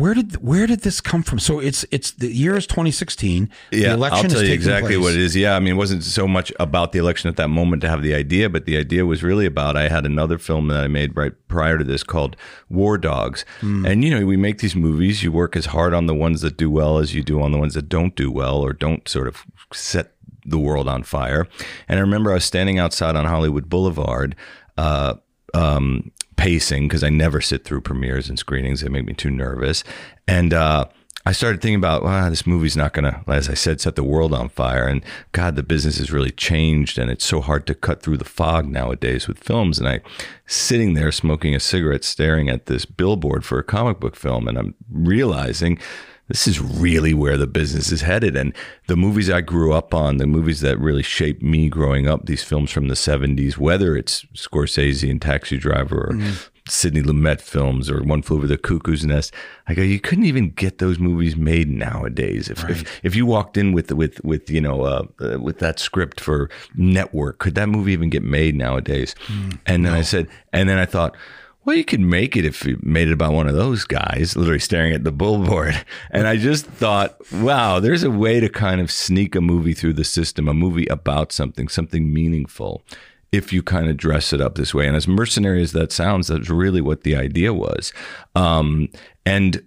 Where did where did this come from? So it's it's the year is 2016. Yeah, the election I'll is tell you exactly place. what it is. Yeah, I mean, it wasn't so much about the election at that moment to have the idea, but the idea was really about I had another film that I made right prior to this called War Dogs. Hmm. And, you know, we make these movies, you work as hard on the ones that do well as you do on the ones that don't do well or don't sort of set the world on fire. And I remember I was standing outside on Hollywood Boulevard, uh, um, pacing because I never sit through premieres and screenings. They make me too nervous. And uh, I started thinking about, wow, this movie's not going to, as I said, set the world on fire. And God, the business has really changed. And it's so hard to cut through the fog nowadays with films. And I, sitting there smoking a cigarette, staring at this billboard for a comic book film. And I'm realizing this is really where the business is headed. And the movies I grew up on, the movies that really shaped me growing up, these films from the 70s, whether it's Scorsese and Taxi Driver or mm. Sidney Lumet films or One Flew Over the Cuckoo's Nest, I go, you couldn't even get those movies made nowadays. If right. if, if you walked in with with with you know uh, uh, with that script for network, could that movie even get made nowadays? Mm, and then no. I said, and then I thought well, you could make it if you made it about one of those guys, literally staring at the billboard. And I just thought, wow, there's a way to kind of sneak a movie through the system, a movie about something, something meaningful, if you kind of dress it up this way. And as mercenary as that sounds, that's really what the idea was. Um, and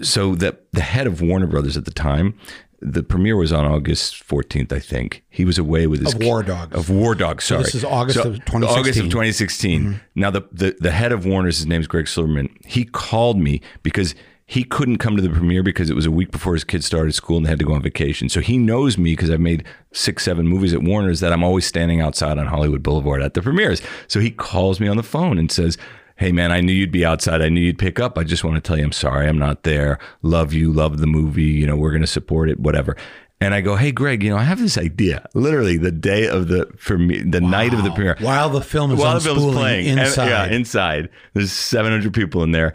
so that the head of Warner Brothers at the time the premiere was on August 14th, I think. He was away with his of War Dogs. Of War Dogs, sorry. So this is August so, of 2016. August of 2016. Mm-hmm. Now the, the the head of Warner's his name's Greg Silverman. He called me because he couldn't come to the premiere because it was a week before his kids started school and they had to go on vacation. So he knows me because I've made six, seven movies at Warner's that I'm always standing outside on Hollywood Boulevard at the premieres. So he calls me on the phone and says, hey man, I knew you'd be outside. I knew you'd pick up. I just want to tell you I'm sorry I'm not there. Love you, love the movie. You know, we're going to support it, whatever. And I go, hey Greg, you know, I have this idea. Literally the day of the for me, the wow. night of the premiere, while the film is while the film is playing inside. And, yeah, inside. There's 700 people in there,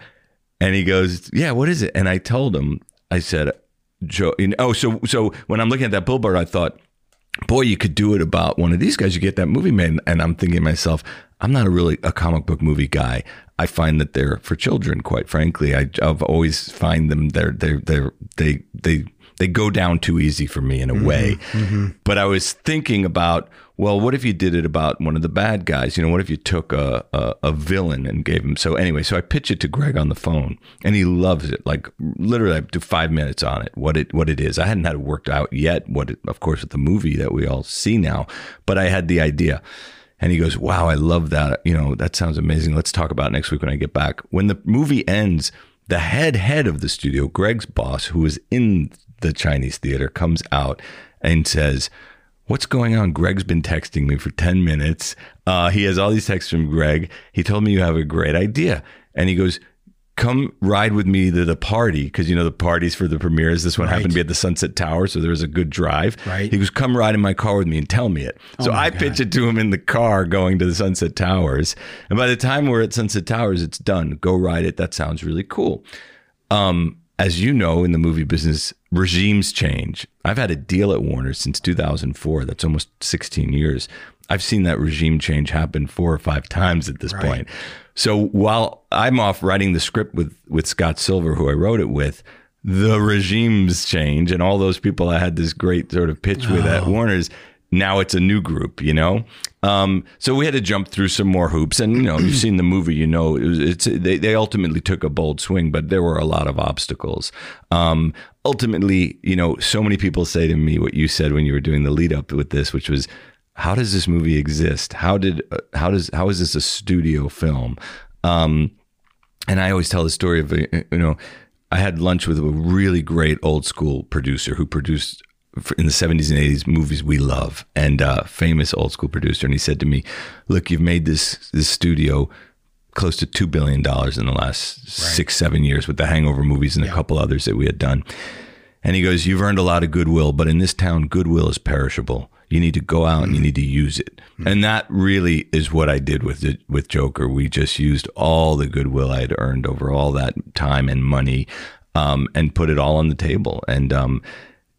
and he goes, yeah, what is it? And I told him, I said, Joe, you know, oh, so so when I'm looking at that billboard, I thought, boy, you could do it about one of these guys. You get that movie made, and I'm thinking to myself, I'm not a really a comic book movie guy. I find that they're for children. Quite frankly, I, have always find them they're they're they're they they they go down too easy for me in a mm-hmm, way. Mm-hmm. But I was thinking about well, what if you did it about one of the bad guys? You know, what if you took a, a, a villain and gave him? So anyway, so I pitch it to Greg on the phone, and he loves it. Like literally, I do five minutes on it. What it what it is. I hadn't had it worked out yet. What it, of course with the movie that we all see now, but I had the idea. And he goes, Wow, I love that. You know, that sounds amazing. Let's talk about next week when I get back. When the movie ends, the head head of the studio, Greg's boss, who was in the Chinese theater, comes out and says, What's going on? Greg's been texting me for 10 minutes. Uh, he has all these texts from Greg. He told me you have a great idea. And he goes, come ride with me to the party because you know the parties for the premieres. This one right. happened to be at the Sunset Tower, so there was a good drive. Right. He goes, "Come ride in my car with me and tell me it." Oh so I God. pitch it to him in the car going to the Sunset Towers, and by the time we're at Sunset Towers, it's done. Go ride it. That sounds really cool. Um, as you know, in the movie business, regimes change. I've had a deal at Warner since 2004. That's almost 16 years. I've seen that regime change happen four or five times at this right. point. So while I'm off writing the script with with Scott Silver, who I wrote it with, the regimes change, and all those people I had this great sort of pitch with oh. at Warner's. Now it's a new group, you know. Um, so we had to jump through some more hoops, and you know, you've seen the movie, you know, it was, it's they, they ultimately took a bold swing, but there were a lot of obstacles. Um, ultimately, you know, so many people say to me what you said when you were doing the lead up with this, which was, how does this movie exist? How did uh, how does how is this a studio film? Um, and I always tell the story of uh, you know I had lunch with a really great old school producer who produced in the 70s and 80s movies we love and uh, famous old school producer and he said to me look you've made this this studio close to $2 billion in the last right. six seven years with the hangover movies and yeah. a couple others that we had done and he goes you've earned a lot of goodwill but in this town goodwill is perishable you need to go out and you mm. need to use it. Mm. And that really is what I did with it, with Joker. We just used all the goodwill I had earned over all that time and money, um, and put it all on the table. And um,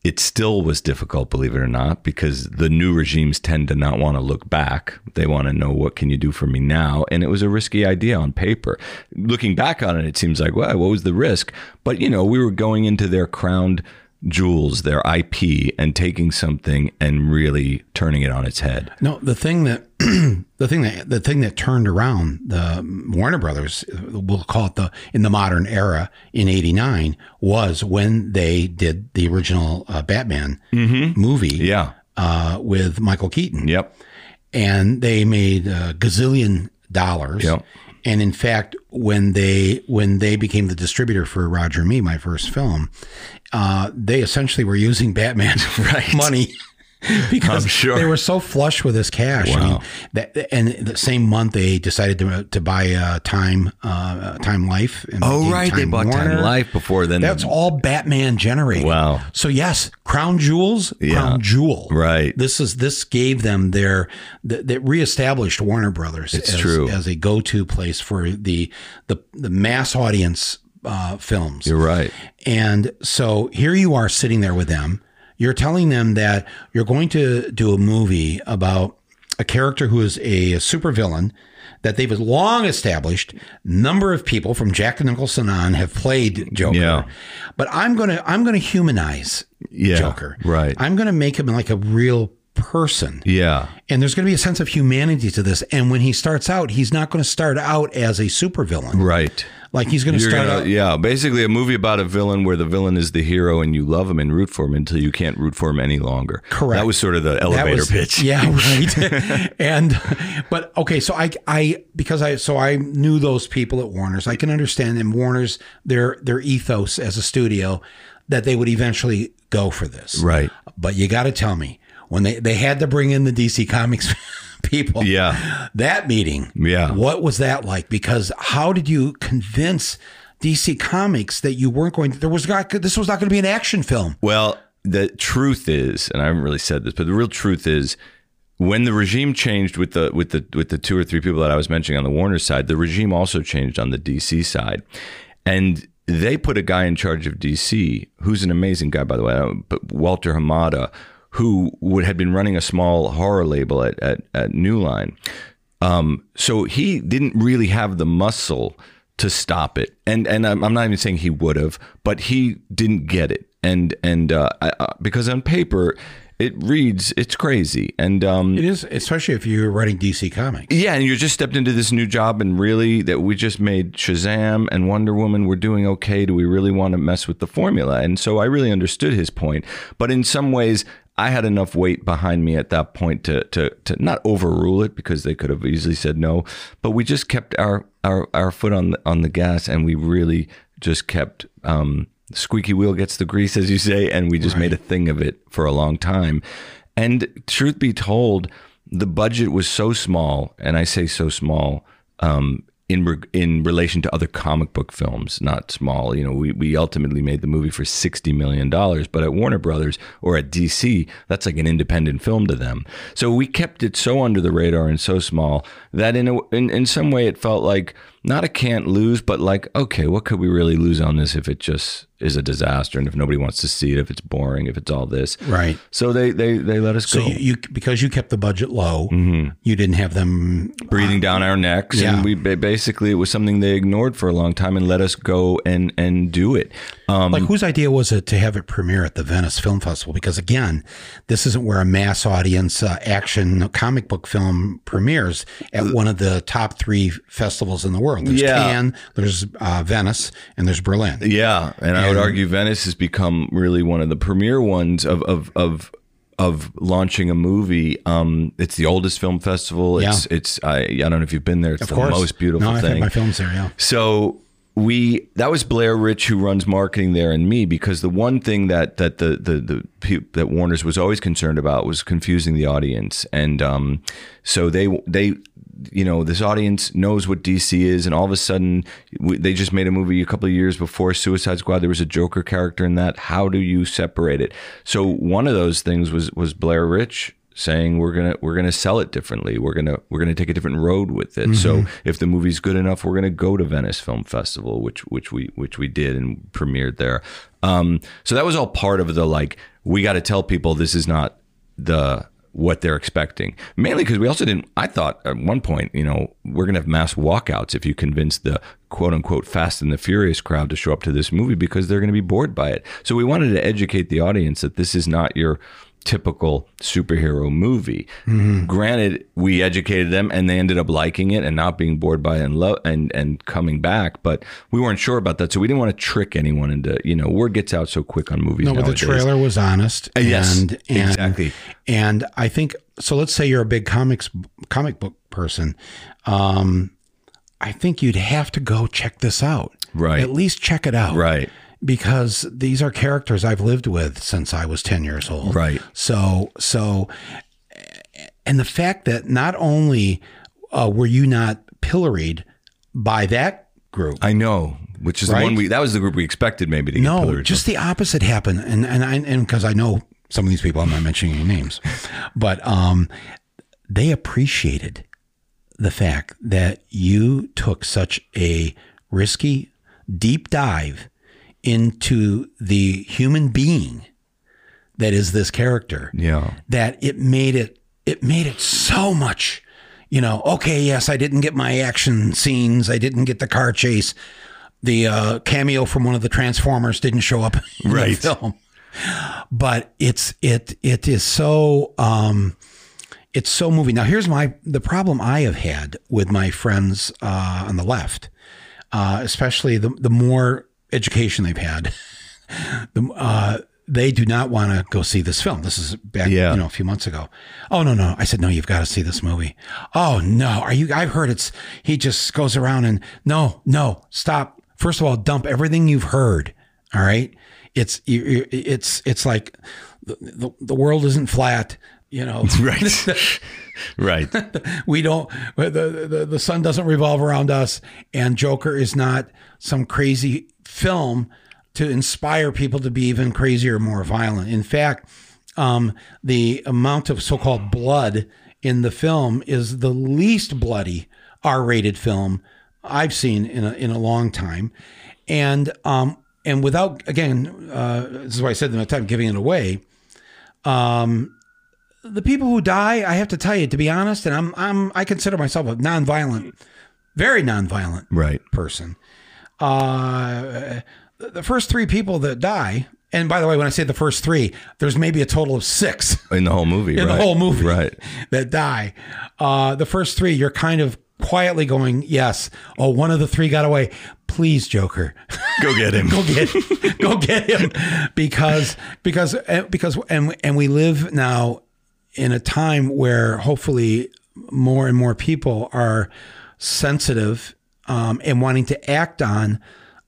it still was difficult, believe it or not, because the new regimes tend to not want to look back. They want to know what can you do for me now, and it was a risky idea on paper. Looking back on it, it seems like, well, what was the risk? But you know, we were going into their crowned jewels, their IP, and taking something and really turning it on its head. No, the thing that the thing that the thing that turned around the Warner Brothers, we'll call it the in the modern era in '89, was when they did the original uh, Batman mm-hmm. movie, yeah, uh, with Michael Keaton. Yep, and they made a gazillion dollars. Yep And in fact, when they when they became the distributor for Roger Me, my first film, uh, they essentially were using Batman Right. money. Because sure. they were so flush with his cash, I Wow. mean, that, and the same month they decided to to buy uh, Time uh, Time Life. and Oh, right. They bought Time Life before then. That's all Batman generated. Wow. So yes, Crown Jewels, Yeah. Crown Jewel. Right. This is this gave them their that that reestablished Warner Brothers It's as, true. as a go-to place for the the the mass audience uh, films. You're right. And so here you are sitting there with them. You're telling them that you're going to do a movie about a character who is a supervillain that they've long established. Number of people from Jack Nicholson on have played Joker. Yeah. But I'm gonna I'm gonna humanize Yeah, Joker. right. I'm gonna make him like a real person. Yeah. And there's going to be a sense of humanity to this. And when he starts out, he's not going to start out as a supervillain. Right. Like he's going to start gonna, out. yeah, basically a movie about a villain where the villain is the hero and you love him and root for him until you can't root for him any longer. Correct. That was sort of the elevator was- pitch. Yeah, right. and but okay, so I I because I so I knew those people at Warner's. I can understand them. Warner's their their ethos as a studio that they would eventually go for this. Right. But you got to tell me when they they had to bring in the DC Comics people. Yeah. That meeting. Yeah. What was that like? Because how did you convince DC Comics that you weren't going to, there was not this was not going to be an action film. Well, the truth is, and I haven't really said this, but the real truth is, when the regime changed with the with the with the two or three people that I was mentioning on the Warner side, the regime also changed on the DC side, and they put a guy in charge of DC who's an amazing guy, by the way, but Walter Hamada, who would had been running a small horror label at at, at New Line. Um, so he didn't really have the muscle to stop it, and and I'm, I'm not even saying he would have, but he didn't get it, and and uh, I, uh, because on paper it reads it's crazy, and um, It is, especially if you're writing DC Comics. yeah, and you just stepped into this new job, and really that we just made Shazam and Wonder Woman. We're doing okay. Do we really want to mess with the formula? And so I really understood his point, but in some ways. I had enough weight behind me at that point to, to to not overrule it because they could have easily said no, but we just kept our our, our foot on the on the gas and we really just kept um, squeaky wheel gets the grease, as you say, and we just made a thing of it for a long time. And truth be told, the budget was so small, and I say so small um, in re- in relation to other comic book films, not small. You know, we we ultimately made the movie for sixty million dollars, but at Warner Brothers or at DC, that's like an independent film to them. So we kept it so under the radar and so small that in a, in in some way it felt like not a can't lose, but like okay, what could we really lose on this if it just is a disaster and if nobody wants to see it, if it's boring, if it's all this, Right. So they they they let us So go. you, you because you kept the budget low, mm-hmm. you didn't have them. breathing uh, down our necks Yeah. and we basically it was something they ignored for a long time and let us go and and do it um Like whose idea was it to have it premiere at the Venice Film Festival? Because again, this isn't where a mass audience uh, action comic book film premieres at one of the top three festivals in the world. There's Yeah. Cannes, there's uh, Venice, and there's Berlin. yeah and i would argue venice has become really one of the premier ones of of of of launching a movie um it's the oldest film festival it's it's I, I don't know if you've been there it's Of the course, most beautiful no, thing my films there. Yeah. So we that was Blair Rich who runs marketing there and me because the one thing that that the the the that Warner's was always concerned about was confusing the audience. And um so they they you know this audience knows what DC is and all of a sudden we, they just made a movie a couple of years before Suicide Squad. There was a Joker character in that. How do you separate it? So one of those things was was Blair Rich saying we're gonna we're gonna sell it differently. We're gonna we're gonna take a different road with it. So if the movie's good enough, we're gonna go to Venice Film Festival, which which we which we did and premiered there. Um, so that was all part of the like we got to tell people this is not the what they're expecting. Mainly because we also didn't. I thought at one point, you know, we're gonna have mass walkouts if you convince the quote unquote Fast and the Furious crowd to show up to this movie because they're gonna be bored by it. So we wanted to educate the audience that this is not your typical superhero movie. Granted, we educated them and they ended up liking it and not being bored by it and love and and coming back, but we weren't sure about that. So we didn't want to trick anyone into, you know, word gets out so quick on movies No, but the trailer was honest. Uh, yes, and, and, exactly. And I think so. Let's say you're a big comics comic book person. Um, I think you'd have to go check this out. Right. At least check it out. Right. Because these are characters I've lived with since I was 10 years old. Right. So, so, and the fact that not only uh, were you not pilloried by that group, I know, which is the one we that was the group we expected maybe to get no, pilloried. just the opposite happened. And, and I, and because I know some of these people, I'm not mentioning any names, but, um, they appreciated the fact that you took such a risky deep dive into the human being that is this character. Yeah. that it made it it made it so much you know okay yes i didn't get my action scenes. I didn't get the car chase. The uh, cameo from one of the transformers didn't show up in Right. the film. But it's it it is so um it's so moving. Now here's my the problem i have had with my friends uh on the left uh especially the the more education they've had the uh they do not want to go see this film. This is back, Yeah. you know, a few months ago. Oh no, no. I said, no, you've got to see this movie. Oh no, are you? I've heard it's. He just goes around and no, no, stop. First of all, dump everything you've heard. All right, it's it's it's like the, the, the world isn't flat. You know, Right. right. we don't the, the the sun doesn't revolve around us and joker is not some crazy film to inspire people to be even crazier more violent in fact um, the amount of so-called blood in the film is the least bloody r-rated film i've seen in a, in a long time and um and without again uh, this is why i said in the time giving it away the people who die, I have to tell you, to be honest, and I'm I'm I consider myself a nonviolent, very nonviolent Right. person. Uh, the first three people that die, and by the way, when I say the first three, there's maybe a total of six In the whole movie. in right. the whole movie Right. that die. Uh, the first three, you're kind of quietly going, yes. Oh, one of the three got away. Please, Joker. Go get him. go get go get him because because uh, because and and we live now in a time where hopefully more and more people are sensitive um, and wanting to act on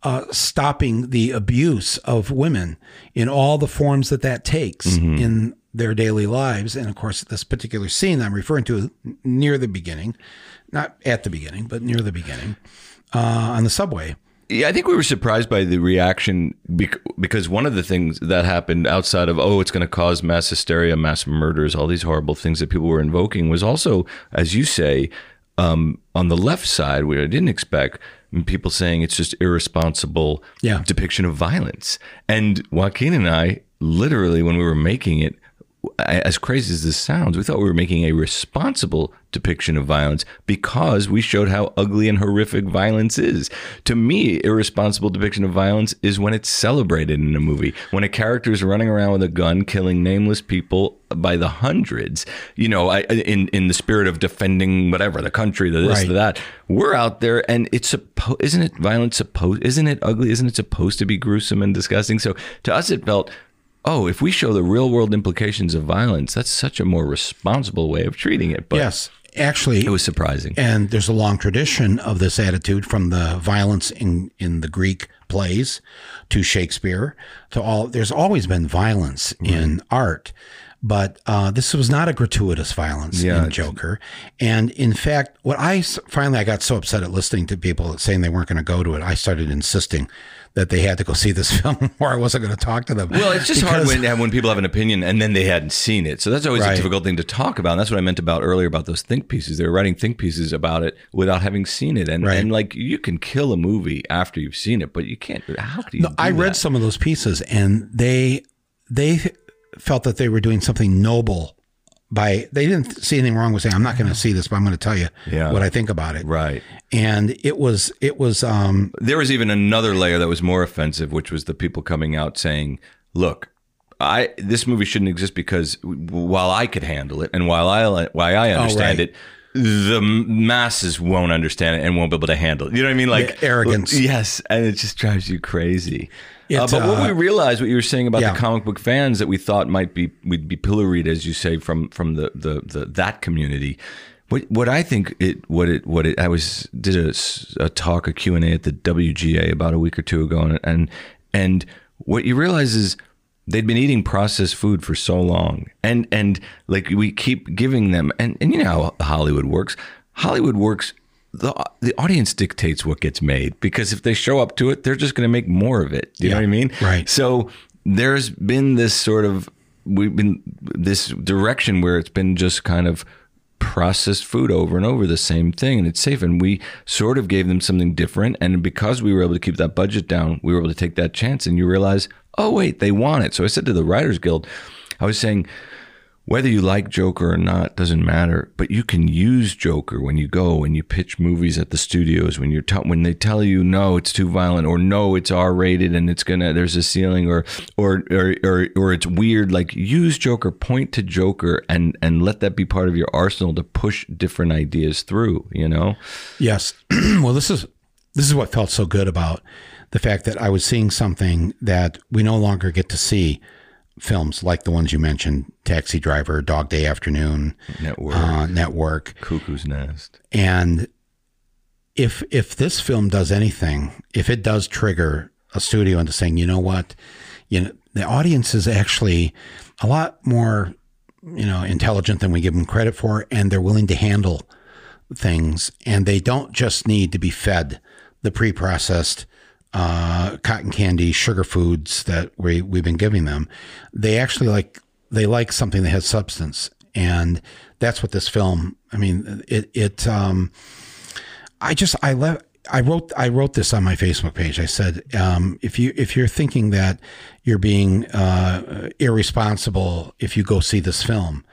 uh, stopping the abuse of women in all the forms that that takes in their daily lives. And of course, this particular scene I'm referring to near the beginning, not at the beginning, but near the beginning uh, on the subway. Yeah, I think we were surprised by the reaction because one of the things that happened outside of oh, it's going to cause mass hysteria, mass murders, all these horrible things that people were invoking was also, as you say, um, on the left side, where I didn't expect people saying it's just irresponsible Yeah. depiction of violence. And Joaquin and I, literally, when we were making it, as crazy as this sounds, we thought we were making a responsible depiction of violence because we showed how ugly and horrific violence is. To me, irresponsible depiction of violence is when it's celebrated in a movie. When a character is running around with a gun, killing nameless people by the hundreds, you know, I- in in the spirit of defending whatever the country, the this, Right. the that. We're out there, and it's supposed. Isn't it violence supposed? Isn't it ugly? Isn't it supposed to be gruesome and disgusting? So to us, it felt oh, if we show the real world implications of violence, that's such a more responsible way of treating it. But yes, actually, it was surprising. And there's a long tradition of this attitude from the violence in, in the Greek plays to Shakespeare to all. There's always been violence in art, but uh, this was not a gratuitous violence Yeah, in Joker. And in fact, what I finally I got so upset at listening to people saying they weren't going to go to it, I started insisting that they had to go see this film, or I wasn't going to talk to them. Well, it's just hard when when people have an opinion and then they hadn't seen it. So that's always a difficult thing to talk about. And that's what I meant about earlier about those think pieces. They were writing think pieces about it without having seen it. And Right. and like you can kill a movie after you've seen it, but you can't. How do you? No, do I read that? some of those pieces, and they they felt that they were doing something noble by they didn't see anything wrong with saying I'm not going to see this, but I'm going to tell you Yeah. what I think about it. Right. And it was it was um There was even another layer that was more offensive, which was the people coming out saying, "Look, I this movie shouldn't exist because while I could handle it and while I while I understand Oh, right. it." The masses won't understand it and won't be able to handle it. You know what I mean? Like The arrogance. Yes, and it just drives you crazy. Uh, It's, but what uh, we realized, what you were saying about yeah. the comic book fans that we thought might be we'd be pilloried, as you say, from from the the, the that community, What what I think it what it what it I was did a, a talk a Q and A at the WGA about a week or two ago and and and what you realize is they'd been eating processed food for so long and and like we keep giving them and and you know how Hollywood works Hollywood works the the audience dictates what gets made because if they show up to it they're just going to make more of it. Do you know what I mean? Right. so there's been this sort of we've been this direction where it's been just kind of processed food over and over the same thing and it's safe. And we sort of gave them something different. And because we were able to keep that budget down we were able to take that chance. And you realize oh wait they want it. So i said to the writers guild i was saying whether you like Joker or not doesn't matter, but you can use Joker when you go and you pitch movies at the studios when you're t- when they tell you no, it's too violent or no, it's R rated and it's gonna there's a ceiling or or or or, or it's weird. Like use Joker, point to Joker, and and let that be part of your arsenal to push different ideas through. You know, Yes. well, this is this is what felt so good about the fact that I was seeing something that we no longer get to see films like the ones you mentioned, Taxi Driver, Dog Day Afternoon, network, uh, Network, Cuckoo's Nest. and if if this film does anything, if it does trigger a studio into saying, you know what, you know, the audience is actually a lot more, you know, intelligent than we give them credit for, and they're willing to handle things, and they don't just need to be fed the pre-processed uh, cotton candy, sugar foods that we we've been giving them. They actually like they like something that has substance, and that's what this film. I mean, it it. Um, I just I left. I wrote I wrote this on my Facebook page. I said, um, if you if you're thinking that you're being uh, irresponsible if you go see this film,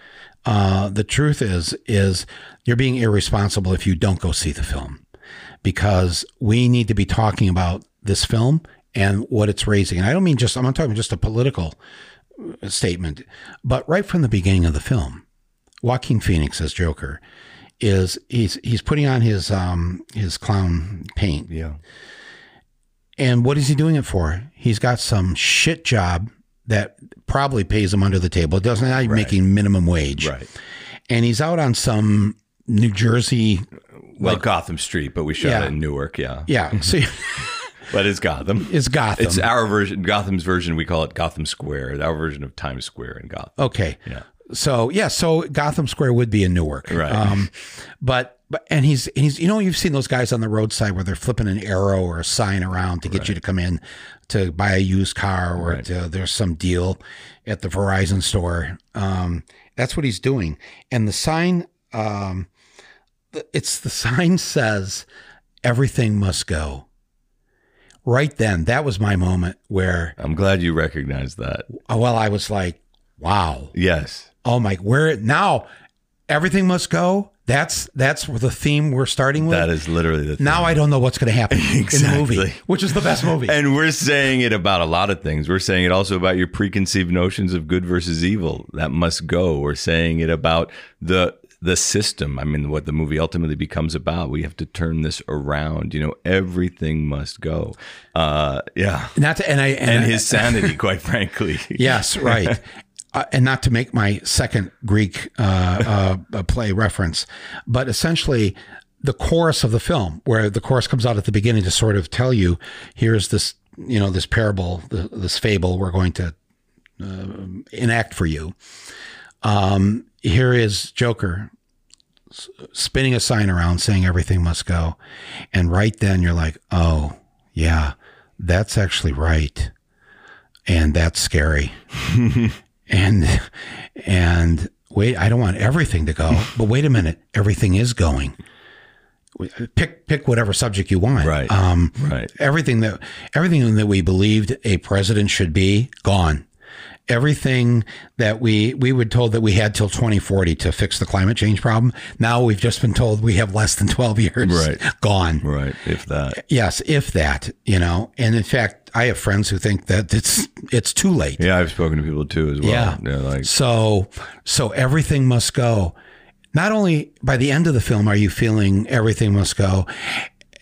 uh, the truth is is you're being irresponsible if you don't go see the film, because we need to be talking about this film and what it's raising. And I don't mean just I'm not talking just a political statement, but right from the beginning of the film, Joaquin Phoenix as Joker is he's he's putting on his um his clown paint. Yeah, And what is he doing it for? He's got some shit job that probably pays him under the table. It doesn't not even making minimum wage. right. And he's out on some New Jersey Well, Gotham Street, but we shot Yeah. it in Newark. Yeah, yeah, see but it's Gotham. it's Gotham. It's our version, Gotham's version. We call it Gotham Square. Our version of Times Square in Gotham. Okay. Yeah. So yeah, so Gotham Square would be in Newark, Right. Um, but but and he's he's you know you've seen those guys on the roadside where they're flipping an arrow or a sign around to get you to come in to buy a used car or Right. to, there's some deal at the Verizon store. Um, that's what he's doing, and the sign, um, it's the sign says everything must go. Right then, that was my moment where, I'm glad you recognized that. oh, well, I was like, wow. Yes. Oh my, where now everything must go. That's that's the theme we're starting with. That is literally the thing. now I don't know what's going to happen in the movie, which is the best movie. And we're saying it about a lot of things. We're saying it also about your preconceived notions of good versus evil. That must go. We're saying it about the the system. I mean, what the movie ultimately becomes about. We have to turn this around. You know, everything must go. Uh, yeah. Not to, and I and, And I- his sanity, quite frankly. yes, right. Uh, and not to make my second Greek uh, uh, play reference, but essentially the chorus of the film, where the chorus comes out at the beginning to sort of tell you, here's this, you know, this parable, th this fable we're going to uh, enact for you. Um, here is Joker spinning a sign around saying everything must go. And right then you're like, oh, yeah, that's actually right. And that's scary. and, and wait, I don't want everything to go, but wait a minute, everything is going. Pick, pick whatever subject you want. Right. Um, Right. everything that everything that we believed a president should be gone everything that we we were told that we had till 2040 to fix the climate change problem now we've just been told we have less than 12 years Right. gone Right. If that. yes if that you know and in fact i have friends who think that it's it's too late Yeah, I've spoken to people too as well. Yeah. They're like, so so everything must go not only by the end of the film are you feeling everything must go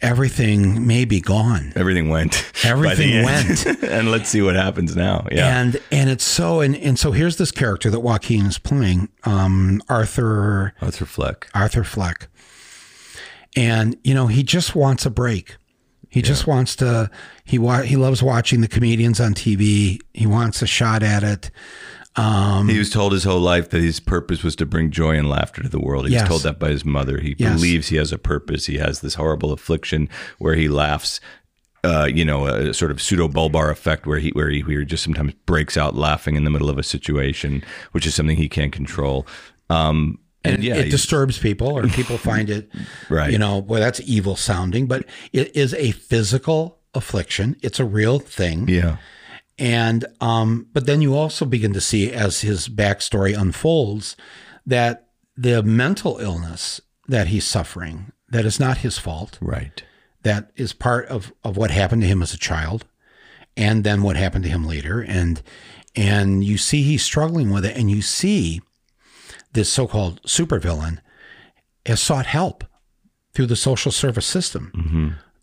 everything may be gone. Everything went. Everything went. and let's see what happens now. Yeah. And and it's so and, and so here's this character that Joaquin is playing, um, Arthur Arthur Fleck. Arthur Fleck. And you know, he just wants a break. He just wants to he wa- he loves watching the comedians on TV. He wants a shot at it. He was told his whole life that his purpose was to bring joy and laughter to the world. He Yes. was told that by his mother. He Yes. believes he has a purpose. He has this horrible affliction where he laughs. Uh, you know, a sort of pseudo bulbar affect where he where he, where he just sometimes breaks out laughing in the middle of a situation, which is something he can't control. Um, and, And yeah, it disturbs people or people find it Right. you know, boy, that's evil sounding, but it is a physical affliction. It's a real thing. yeah, And um, but then you also begin to see as his backstory unfolds that the mental illness that he's suffering, that is not his fault, right. that is part of, of what happened to him as a child and then what happened to him later. And and you see he's struggling with it, and you see this so-called supervillain has sought help through the social service system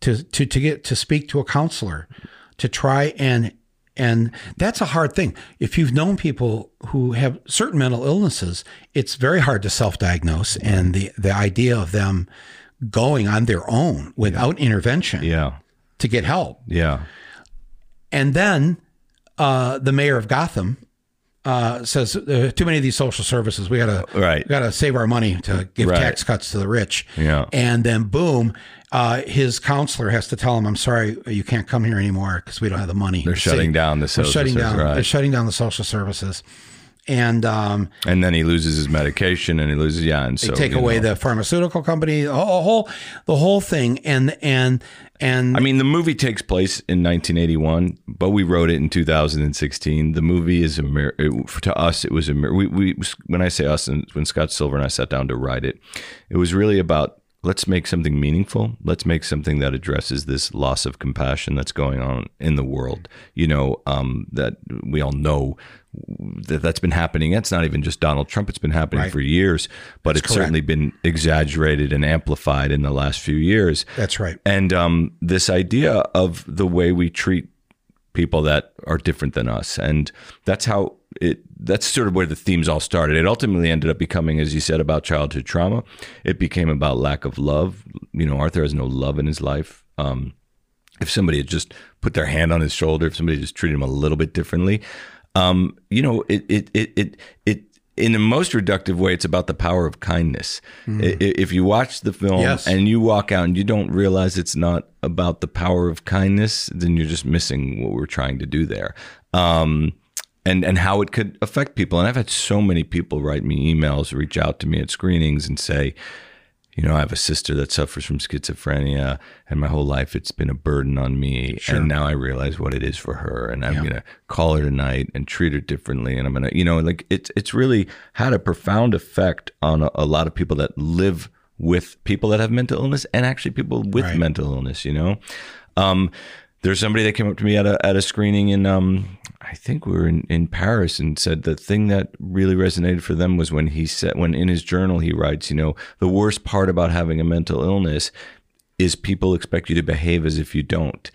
to, to to get to speak to a counselor to try and and that's a hard thing. If you've known people who have certain mental illnesses, it's very hard to self-diagnose, and the the idea of them going on their own without intervention Yeah, to get help. yeah, And then uh, the mayor of Gotham uh, says, uh, "Too many of these social services. We gotta, Right. we gotta save our money to give Right. tax cuts to the rich." Yeah. And then, boom, uh, his counselor has to tell him, "I'm sorry, you can't come here anymore because we don't have the money." They're shutting save- down the They're social shutting services, down. right. They're shutting down the social services, and um, and then he loses his medication, and he loses yeah, and so they take away know. the pharmaceutical company, the whole, the whole thing, and and and I mean, the movie takes place in 1981, but we wrote it in 2016. The movie is a mirror to us. It was a mirror we, we when I say us, and when Scott Silver and I sat down to write it, it was really about let's make something meaningful. Let's make something that addresses this loss of compassion that's going on in the world. You know, um, that we all know that that's been happening. It's not even just Donald Trump. It's been happening Right. for years, but it's correct. certainly been exaggerated and amplified in the last few years. that's right. And um, this idea of the way we treat people that are different than us, and that's how it. That's sort of where the themes all started. It ultimately ended up becoming, as you said, about childhood trauma. It became about lack of love. You know, Arthur has no love in his life. Um, if somebody had just put their hand on his shoulder, if somebody just treated him a little bit differently, um, you know, it it it it it in the most reductive way, it's about the power of kindness. I- If you watch the film Yes. and you walk out and you don't realize it's not about the power of kindness, then you're just missing what we're trying to do there. Um, and and how it could affect people. And I've had so many people write me emails, reach out to me at screenings, and say, you know, I have a sister that suffers from schizophrenia, and my whole life it's been a burden on me. And now I realize what it is for her, and I'm gonna call her tonight and treat her differently. And I'm gonna, you know, like it's it's really had a profound effect on a, a lot of people that live with people that have mental illness, and actually people with Right. mental illness. You know, um, there's somebody that came up to me at a at a screening in um I think we were in, in Paris and said the thing that really resonated for them was when he said when in his journal he writes, you know, the worst part about having a mental illness is people expect you to behave as if you don't.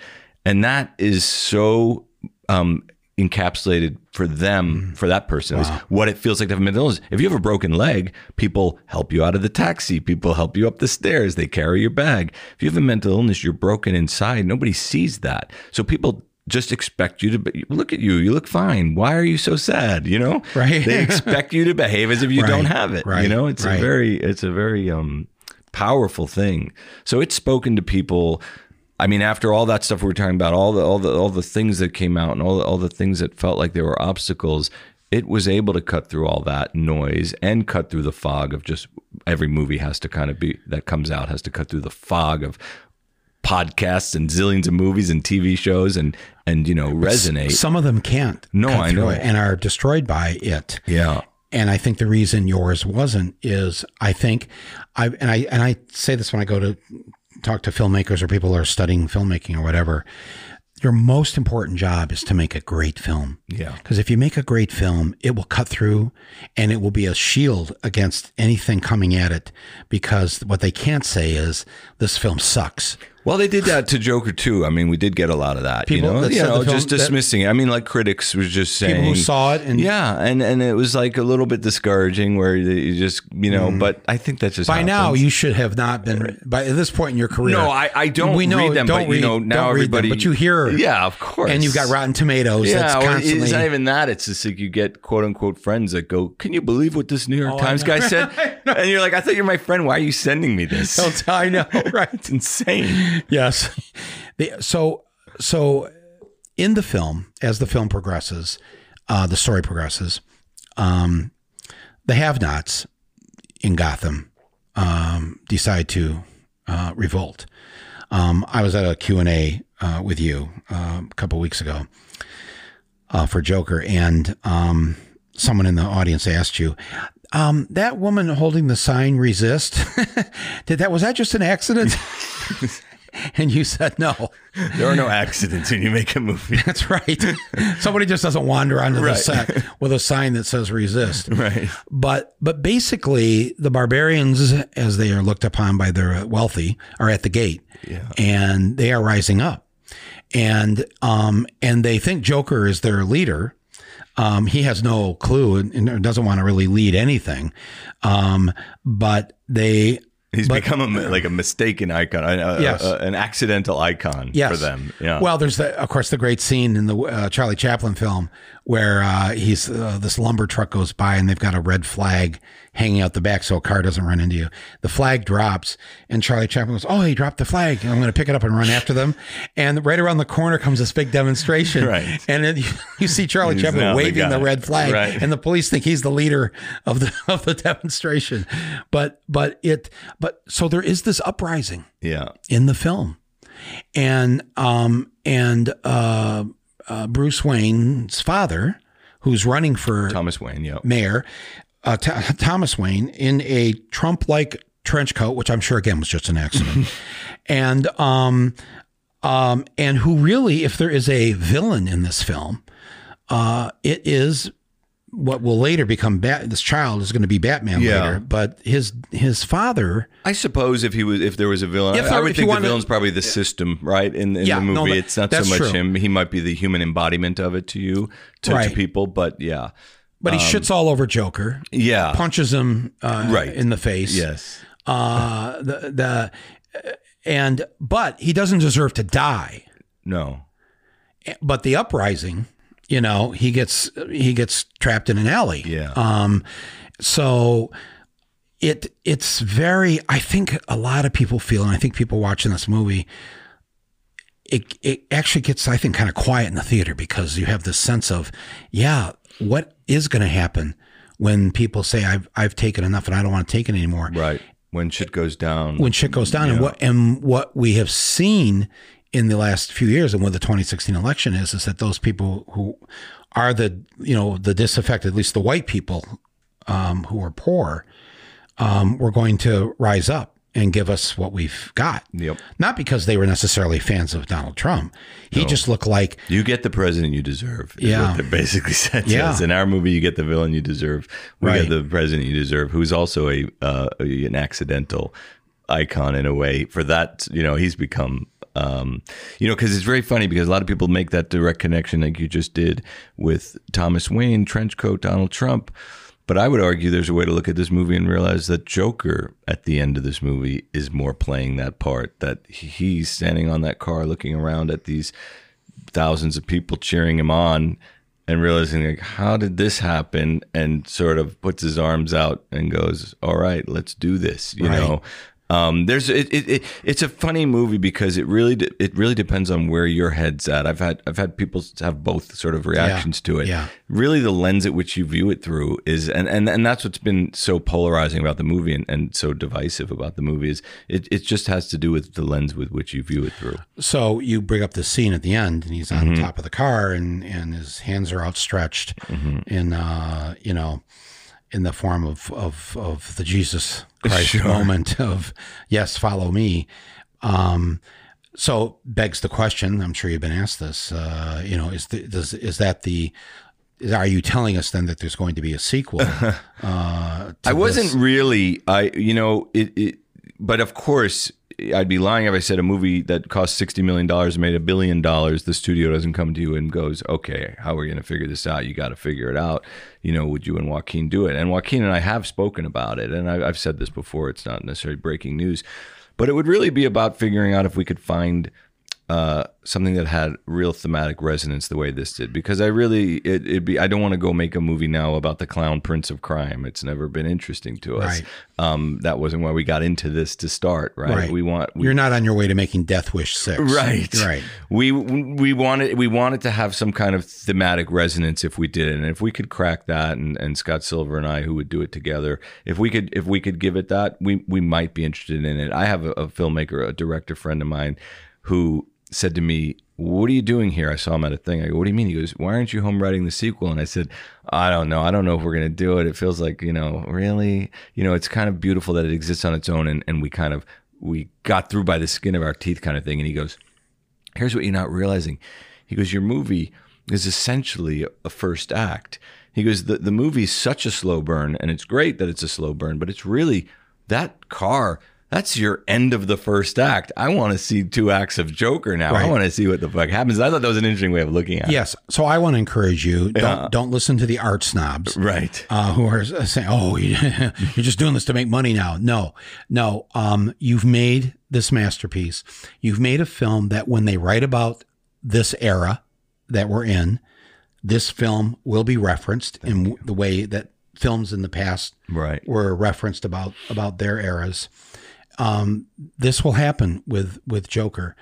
And that is so um encapsulated for them, for that person, is what it feels like to have a mental illness. If you have a broken leg, people help you out of the taxi, people help you up the stairs, they carry your bag. If you have a mental illness, you're broken inside. Nobody sees that. So people just expect you to be, look at you. You look fine. Why are you so sad? You know, Right. They expect you to behave as if you Right. don't have it. You know, it's Right. a very, it's a very um, powerful thing. So it's spoken to people. I mean, after all that stuff we were talking about, all the all the all the things that came out, and all the, all the things that felt like there were obstacles, it was able to cut through all that noise and cut through the fog of just every movie has to kind of be that comes out has to cut through the fog of podcasts and zillions of movies and TV shows and and you know resonate. Some of them can't. No, I know. it and are destroyed by it. yeah, And I think the reason yours wasn't is I think I and I and I say this when I go to talk to filmmakers or people who are studying filmmaking or whatever. Your most important job is to make a great film. Yeah. Because if you make a great film, it will cut through and it will be a shield against anything coming at it. Because what they can't say is this film sucks. Well, they did that to Joker too. I mean, we did get a lot of that. People you know, that you know just dismissing it. I mean, like critics was just saying People who saw it and yeah, and and it was like a little bit discouraging where you just you know. Mm. But I think that's just by now you should have not been by at this point in your career. No, I, I don't we know, read them, don't but read, you know now don't read everybody. them, but you hear, yeah, of course, and you've got Rotten Tomatoes. Yeah, that's constantly. it's not even that. It's just like you get quote unquote friends that go, "Can you believe what this New York Oh, Times guy said?" and you're like, "I thought you're my friend. Why are you sending me this?" I know, right? it's insane. Yes. The, so so in the film, as the film progresses, uh, the story progresses, um, the have-nots in Gotham um, decide to uh, revolt. Um, I was at a Q&A uh, with you uh, a couple weeks ago uh, for Joker, and um, someone in the audience asked you, um, that woman holding the sign resist, did that, was that just an accident? and you said no. There are no accidents when you make a movie. That's right. Somebody just doesn't wander onto the set with a sign that says resist. Right. But but basically, the barbarians, as they are looked upon by their wealthy, are at the gate, Yeah. and they are rising up, and um and they think Joker is their leader. Um, he has no clue and, and doesn't want to really lead anything. Um, but they He's But- become a, like a mistaken icon, a- Yes. a- an accidental icon yes. for them. Yeah. Well, there's the, of course the great scene in the uh, Charlie Chaplin film where uh, he's uh, this lumber truck goes by and they've got a red flag hanging out the back so a car doesn't run into you. The flag drops and Charlie Chaplin goes, "Oh, he dropped the flag. I'm going to pick it up and run after them." And right around the corner comes this big demonstration, Right. And then you, see Charlie He's Chaplin now the waving the, red flag, Right. and the police think he's the leader of the of the demonstration. But but it but so there is this uprising yeah. in the film, and um and uh, uh Bruce Wayne's father, who's running for Thomas Wayne. Yeah. mayor, uh, Th- Thomas Wayne, in a Trump-like trench coat, which I'm sure again was just an accident, and um um and who really, if there is a villain in this film, uh, it is. What will later become Bat? This child is going to be Batman Yeah. later, but his his father I suppose if he was, if there was a villain, If I would think the wanted- villain's probably the system, right? In, in Yeah, the movie, that- it's not so much true. him. He might be the human embodiment of it to you, to, Right. to people. But yeah, but he shits all over Joker, yeah, punches him uh, Right. in the face. yes, Uh, the the and but he doesn't deserve to die. no, But the uprising, you know, he gets he gets trapped in an alley. Yeah. Um. So it it's very. I think a lot of people feel, and I think people watching this movie. It, it actually gets, I think, kind of quiet in the theater because you have this sense of, yeah, what is going to happen when people say I've I've taken enough and I don't want to take it anymore. Right. When shit goes down, when shit goes down and what and what we have seen in the last few years and what the 2016 election is is that those people who are the you know the disaffected at least the white people um, who are poor um, were going to rise up and give us what we've got Yep. not because they were necessarily fans of Donald Trump he just looked like You get the president you deserve. Yeah. what they basically said Yeah. In our movie, you get the villain you deserve. We Right. get the president you deserve, who's also a, uh, an accidental icon in a way. For that, you know, he's become. Um, you know, because it's very funny because a lot of people make that direct connection, like you just did with Thomas Wayne, trench coat, Donald Trump. But I would argue there's a way to look at this movie and realize that Joker at the end of this movie is more playing that part. That he's standing on that car looking around at these thousands of people cheering him on and realizing like how did this happen and sort of puts his arms out and goes all right let's do this you Right. know um, there's it, it, it it's a funny movie because it really de- it really depends on where your head's at. I've had I've had people have both sort of reactions to it. yeah. Really, the lens at which you view it through is and and, and that's what's been so polarizing about the movie and, and so divisive about the movie is it, it just has to do with the lens with which you view it through. So you bring up the scene at the end, and he's on top of the car, and and his hands are outstretched and uh, you know, in the form of of of the Jesus Christ Sure. moment of yes, follow me. Um, so begs the question. I'm sure you've been asked this. Uh, you know, is the, does is that the are you telling us then that there's going to be a sequel? uh, I wasn't this? really. I you know it, it. But of course, I'd be lying if I said a movie that cost sixty million dollars made a billion dollars. The studio doesn't come to you and goes, "Okay, how are we going to figure this out? You got to figure it out." You know, would you and Joaquin do it? And Joaquin and I have spoken about it, and I, I've said this before. It's not necessarily breaking news, but it would really be about figuring out if we could find uh, something that had real thematic resonance the way this did because I really it it be I don't want to go make a movie now about the clown prince of crime. It's never been interesting to us. Right. Um, that wasn't why we got into this to start. Right. Right. We want we, You're not on your way to making Death Wish six. Right. Right. We we wanted we wanted to have some kind of thematic resonance if we did it. And if we could crack that and, and Scott Silver and I who would do it together, if we could if we could give it that, we we might be interested in it. I have a, a filmmaker, a director friend of mine who said to me, What are you doing here? I saw him at a thing. I go, What do you mean? He goes, Why aren't you home writing the sequel? And I said, I don't know. I don't know if we're gonna do it. It feels like, you know, really, you know, it's kind of beautiful that it exists on its own and, and we kind of we got through by the skin of our teeth kind of thing. And he goes, here's what you're not realizing. He goes, your movie is essentially a first act. He goes, the, the movie's such a slow burn, and it's great that it's a slow burn, but it's really that car. That's your end of the first act. I want to see two acts of Joker now. I want to see what the fuck happens. I thought that was an interesting way of looking at it. Yes. So I want to encourage you. Don't don't listen to the art snobs. Right. uh, who are saying, "Oh, you're just doing this to make money now." No, no. Um, you've made this masterpiece. You've made a film that, when they write about this era that we're in, this film will be referenced in w- the way that films in the past Right. were referenced about about their eras. Um, this will happen with with Joker,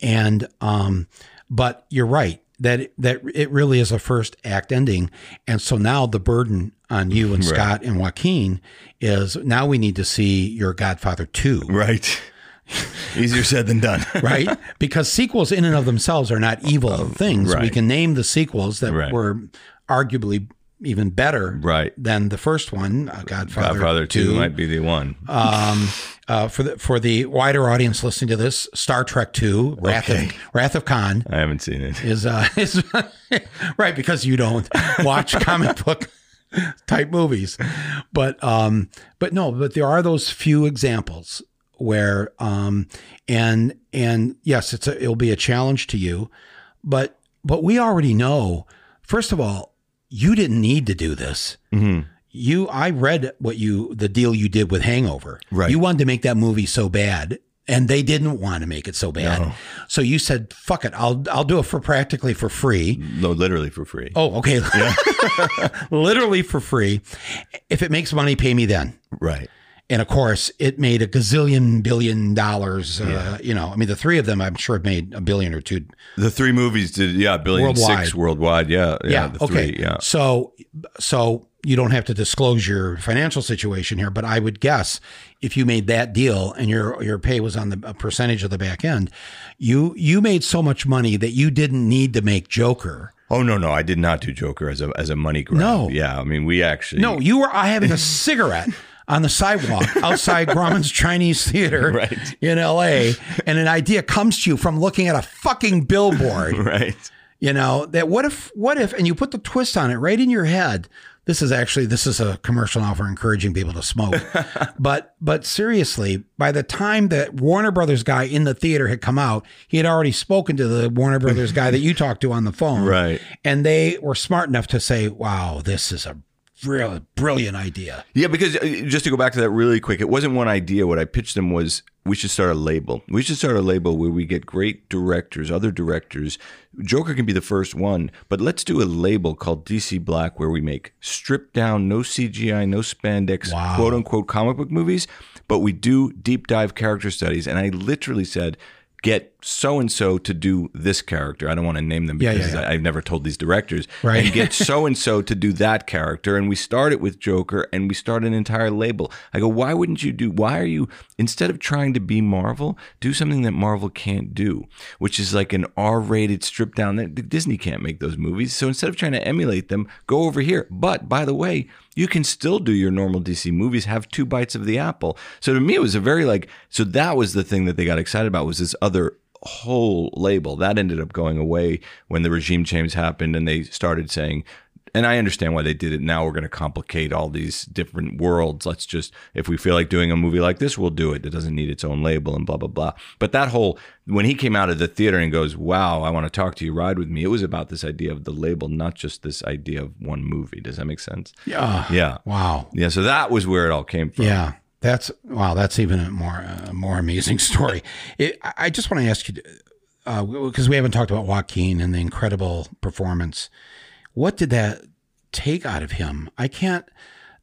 and um, but you're right that that it really is a first act ending, and so now the burden on you and Right. Scott and Joaquin is now we need to see your Godfather two, Right. Easier said than done. right? because sequels in and of themselves are not evil things. We Oh, can name the sequels that Right. were arguably even better Right. than the first one, uh, Godfather, Godfather 2 2 might be the one. um, uh, for the for the wider audience listening to this, Star Trek Two, Wrath Okay. of Wrath of Khan I haven't seen it. is uh, is right because you don't watch comic book type movies, but um, but no, but there are those few examples where um, and and yes, it's a, it'll be a challenge to you, but but we already know. First of all, you didn't need to do this hmm you I read what you the deal you did with Hangover. Right. You wanted to make that movie so bad and they didn't want to make it so bad. No. So you said, "Fuck it. I'll I'll do it for practically for free." No, literally for free. Oh, okay. Literally for free. If it makes money, pay me then. Right. And of course, it made a gazillion billion dollars. Uh, you know, I mean, the three of them, I'm sure, have made a billion or two. The three movies did, yeah, billion Worldwide. six worldwide. Yeah. Yeah. Yeah. the okay. Three, yeah. So, so you don't have to disclose your financial situation here, but I would guess if you made that deal and your your pay was on the a percentage of the back end, you you made so much money that you didn't need to make Joker. Oh no, no, I did not do Joker as a as a money grab. No. Yeah. I mean, we actually. No, you were I having a cigarette on the sidewalk outside Grauman's Chinese Theater Right. in L.A. and an idea comes to you from looking at a fucking billboard. Right. You know, that what if, what if, and you put the twist on it right in your head. This is actually, this is a commercial now for encouraging people to smoke. but, but seriously, by the time that Warner Brothers guy in the theater had come out, he had already spoken to the Warner Brothers guy that you talked to on the phone. Right. And they were smart enough to say, wow, this is a real brilliant idea. Yeah, because uh, just to go back to that really quick, it wasn't one idea. What I pitched them was we should start a label. We should start a label where we get great directors, other directors. Joker can be the first one, but let's do a label called DC Black where we make stripped down, no CGI, no spandex, Wow. quote unquote comic book movies, but we do deep dive character studies. And I literally said, get so and so to do this character. I don't want to name them because yeah, yeah. I, I've never told these directors. Right. And get so and so to do that character. And we start it with Joker and we start an entire label. I go, why wouldn't you do, why are you, instead of trying to be Marvel, do something that Marvel can't do, which is like an R rated strip down. That Disney can't make those movies. So instead of trying to emulate them, go over here. But by the way, you can still do your normal DC movies, have two bites of the apple. So to me, it was a very like, so that was the thing that they got excited about was this other whole label that ended up going away when the regime change happened and they started saying And I understand why they did it. Now we're going to complicate all these different worlds. Let's just, if we feel like doing a movie like this, we'll do it. It doesn't need its own label and blah, blah, blah. But that whole, when he came out of the theater and goes, wow, I want to talk to you, ride with me, it was about this idea of the label, not just this idea of one movie. Does that make sense? Yeah. Yeah. Wow. Yeah. So that was where it all came from. Yeah. That's wow. That's even a more uh, more amazing story. It, I I just want to ask you because we haven't talked about Joaquin and the incredible performance. What did that take out of him? I can't.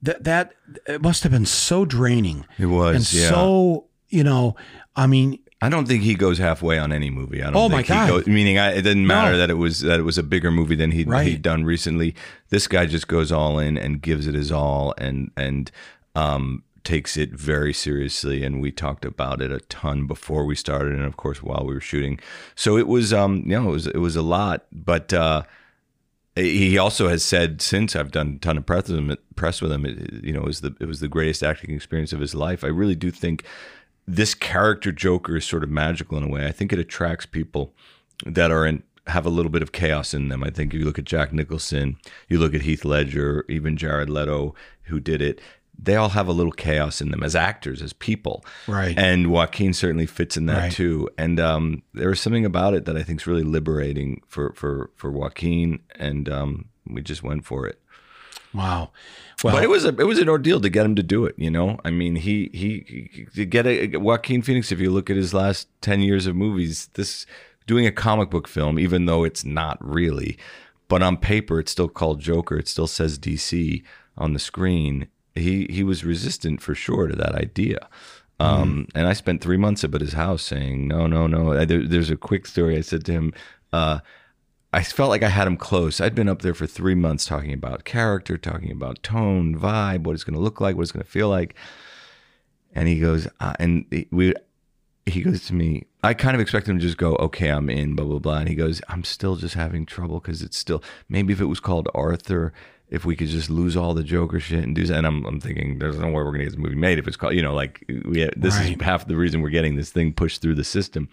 That that it must have been so draining. It was, and yeah. so you know. I mean, I don't think he goes halfway on any movie. I don't Oh, my think he God. goes, meaning I, it didn't matter No. that it was that it was a bigger movie than he'd, Right. he'd done recently. This guy just goes all in and gives it his all and and um, takes it very seriously. And we talked about it a ton before we started, and of course while we were shooting. So it was um you know it was it was a lot, but. uh he also has said since I've done a ton of press with him, press with him, it, you know, it was the it was the greatest acting experience of his life. I really do think this character Joker is sort of magical in a way. I think it attracts people that are in have a little bit of chaos in them. I think if you look at Jack Nicholson, you look at Heath Ledger, even Jared Leto, who did it. They all have a little chaos in them as actors, as people. Right. And Joaquin certainly fits in that Right. too. And um, there was something about it that I think is really liberating for for for Joaquin, and um, we just went for it. wow. Well, but it was a it was an ordeal to get him to do it. You know, I mean, he he, he to get a Joaquin Phoenix. If you look at his last ten years of movies, this doing a comic book film, even though it's not really, but on paper it's still called Joker. It still says DC on the screen. He he was resistant for sure to that idea. Um, And I spent three months up at his house saying, no, no, no. I- There, there's a quick story. I said to him, uh, I felt like I had him close. I'd been up there for three months talking about character, talking about tone, vibe, what it's going to look like, what it's going to feel like. And he goes, uh, and we, he goes to me. I kind of expected him to just go, okay, I'm in, blah blah blah. And he goes, I'm still just having trouble because it's still maybe if it was called Arthur, if we could just lose all the Joker shit and do that. And I'm, I'm thinking, there's no way we're going to get this movie made if it's called, you know, like we. This Right. is half the reason we're getting this thing pushed through the system.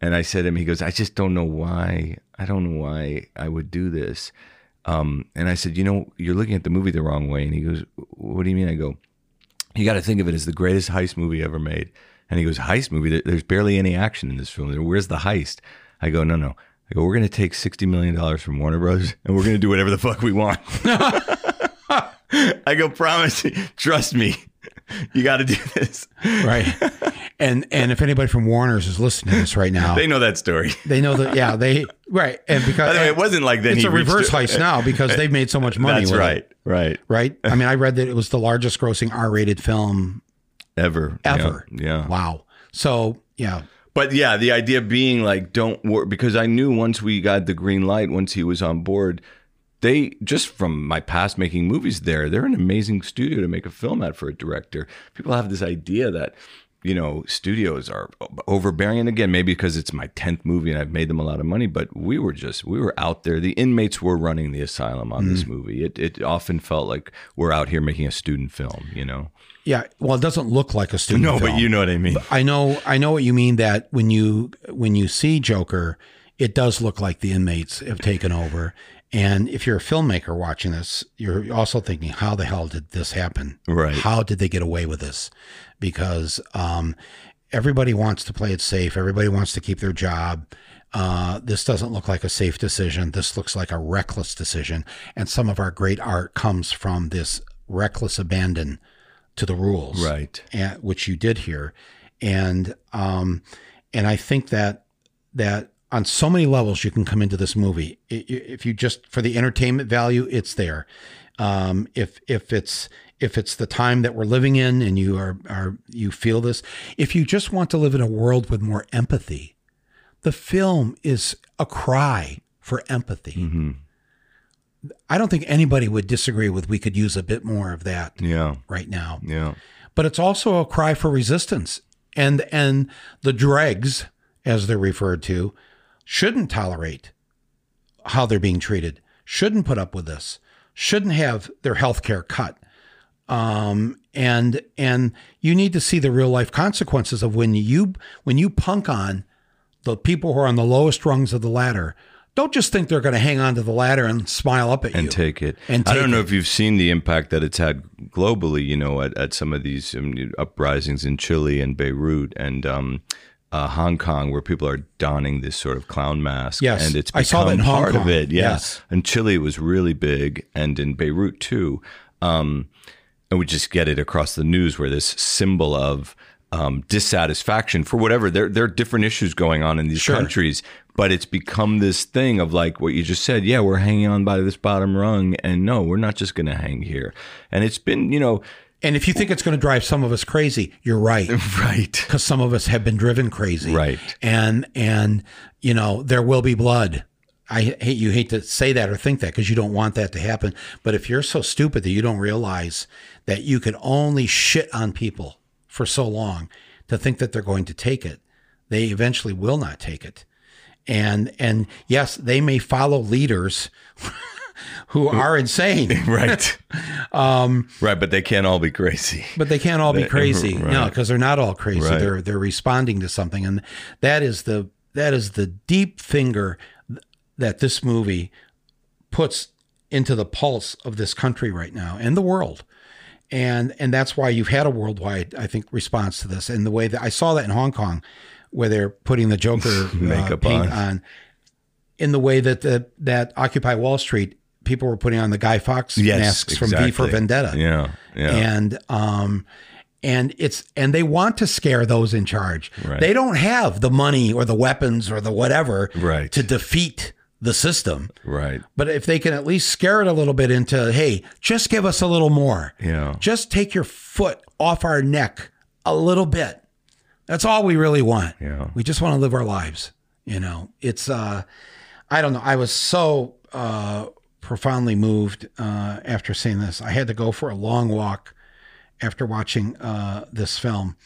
And I said to him, he goes, I just don't know why. I don't know why I would do this. Um, and I said, you know, you're looking at the movie the wrong way. And he goes, what do you mean? I go, you got to think of it as the greatest heist movie ever made. And he goes, heist movie? There's barely any action in this film. Where's the heist? I go, no, no. I go, we're going to take $60 million from Warner Brothers and we're going to do whatever the fuck we want. I go, promise, trust me. You got to do this. right. and and if anybody from Warner's is listening to this right now, They know that story. they know that. Yeah, they right. And because way, it wasn't like then it's a reverse heist now because they've made so much money. That's with it, right. Right. right. I mean, I read that it was the largest grossing R-rated film Ever. ever. Yeah. yeah. Wow. So yeah, But yeah, the idea being like, don't worry, because I knew once we got the green light, once he was on board, they just from my past making movies there, they're an amazing studio to make a film at for a director. People have this idea that, you know, studios are overbearing. And again, maybe because it's my 10th movie and I've made them a lot of money, but we were just, we were out there. The inmates were running the asylum on Mm. this movie. It, it often felt like we're out here making a student film, you know? Yeah. Well, it doesn't look like a student. No, film. but you know what I mean. I know, I know what you mean. That when you when you see Joker, it does look like the inmates have taken over. And if you're a filmmaker watching this, you're also thinking, how the hell did this happen? Right. How did they get away with this? Because um, everybody wants to play it safe. Everybody wants to keep their job. Uh, this doesn't look like a safe decision. This looks like a reckless decision. And some of our great art comes from this reckless abandon to the rules Right. and, which you did here, and um, and I think that that on so many levels you can come into this movie. If you just for the entertainment value, it's there. Um, if if it's if it's the time that we're living in and you are are you feel this, if you just want to live in a world with more empathy, the film is a cry for empathy. I don't think anybody would disagree with we could use a bit more of that Yeah. right now Yeah. but it's also a cry for resistance. And and the dregs, as they're referred to, shouldn't tolerate how they're being treated, shouldn't put up with this, shouldn't have their health care cut. Um, and and you need to see the real life consequences of when you when you punk on the people who are on the lowest rungs of the ladder don't just think they're going to hang on to the ladder and smile up at you and you. take it. And I don't know it. if you've seen the impact that it's had globally. You know, at, at some of these um, uprisings in Chile and Beirut and um, uh, Hong Kong, where people are donning this sort of clown mask. Yes, and it's I saw that become in Hong part of it. Yeah. Yes. In Chile, it was really big, and in Beirut too. Um, and we just get it across the news where this symbol of um, dissatisfaction for whatever there there are different issues going on in these Sure. countries, but it's become this thing of like what you just said. Yeah, we're hanging on by this bottom rung, and no, we're not just going to hang here. And it's been, you know, And if you think it's going to drive some of us crazy, you're right. right, Because some of us have been driven crazy. Right. And, and, you know, there will be blood. I hate you hate to say that or think that because you don't want that to happen. But if you're so stupid that you don't realize that you can only shit on people for so long to think that they're going to take it, they eventually will not take it. And and yes, they may follow leaders who are insane. right, um, right. But they can't all be crazy. but they can't all be crazy. right. No, because they're not all crazy. Right. They're they're responding to something, and that is the that is the deep finger that this movie puts into the pulse of this country right now and the world. And and that's why you've had a worldwide, I think, response to this. And the way that I saw that in Hong Kong, where they're putting the Joker uh, Makeup paint on. on, in the way that the, that Occupy Wall Street people were putting on the Guy Fawkes Yes, masks from V for. Vendetta Yeah, yeah. and um and it's and they want to scare those in charge Right. they don't have the money or the weapons or the whatever Right. to defeat the system right. but if they can at least scare it a little bit into hey just give us a little more Yeah. just take your foot off our neck a little bit that's all we really want. Yeah. we just want to live our lives you know? It's uh i don't know. I was so uh profoundly moved uh after seeing this. I had to go for a long walk after watching uh this film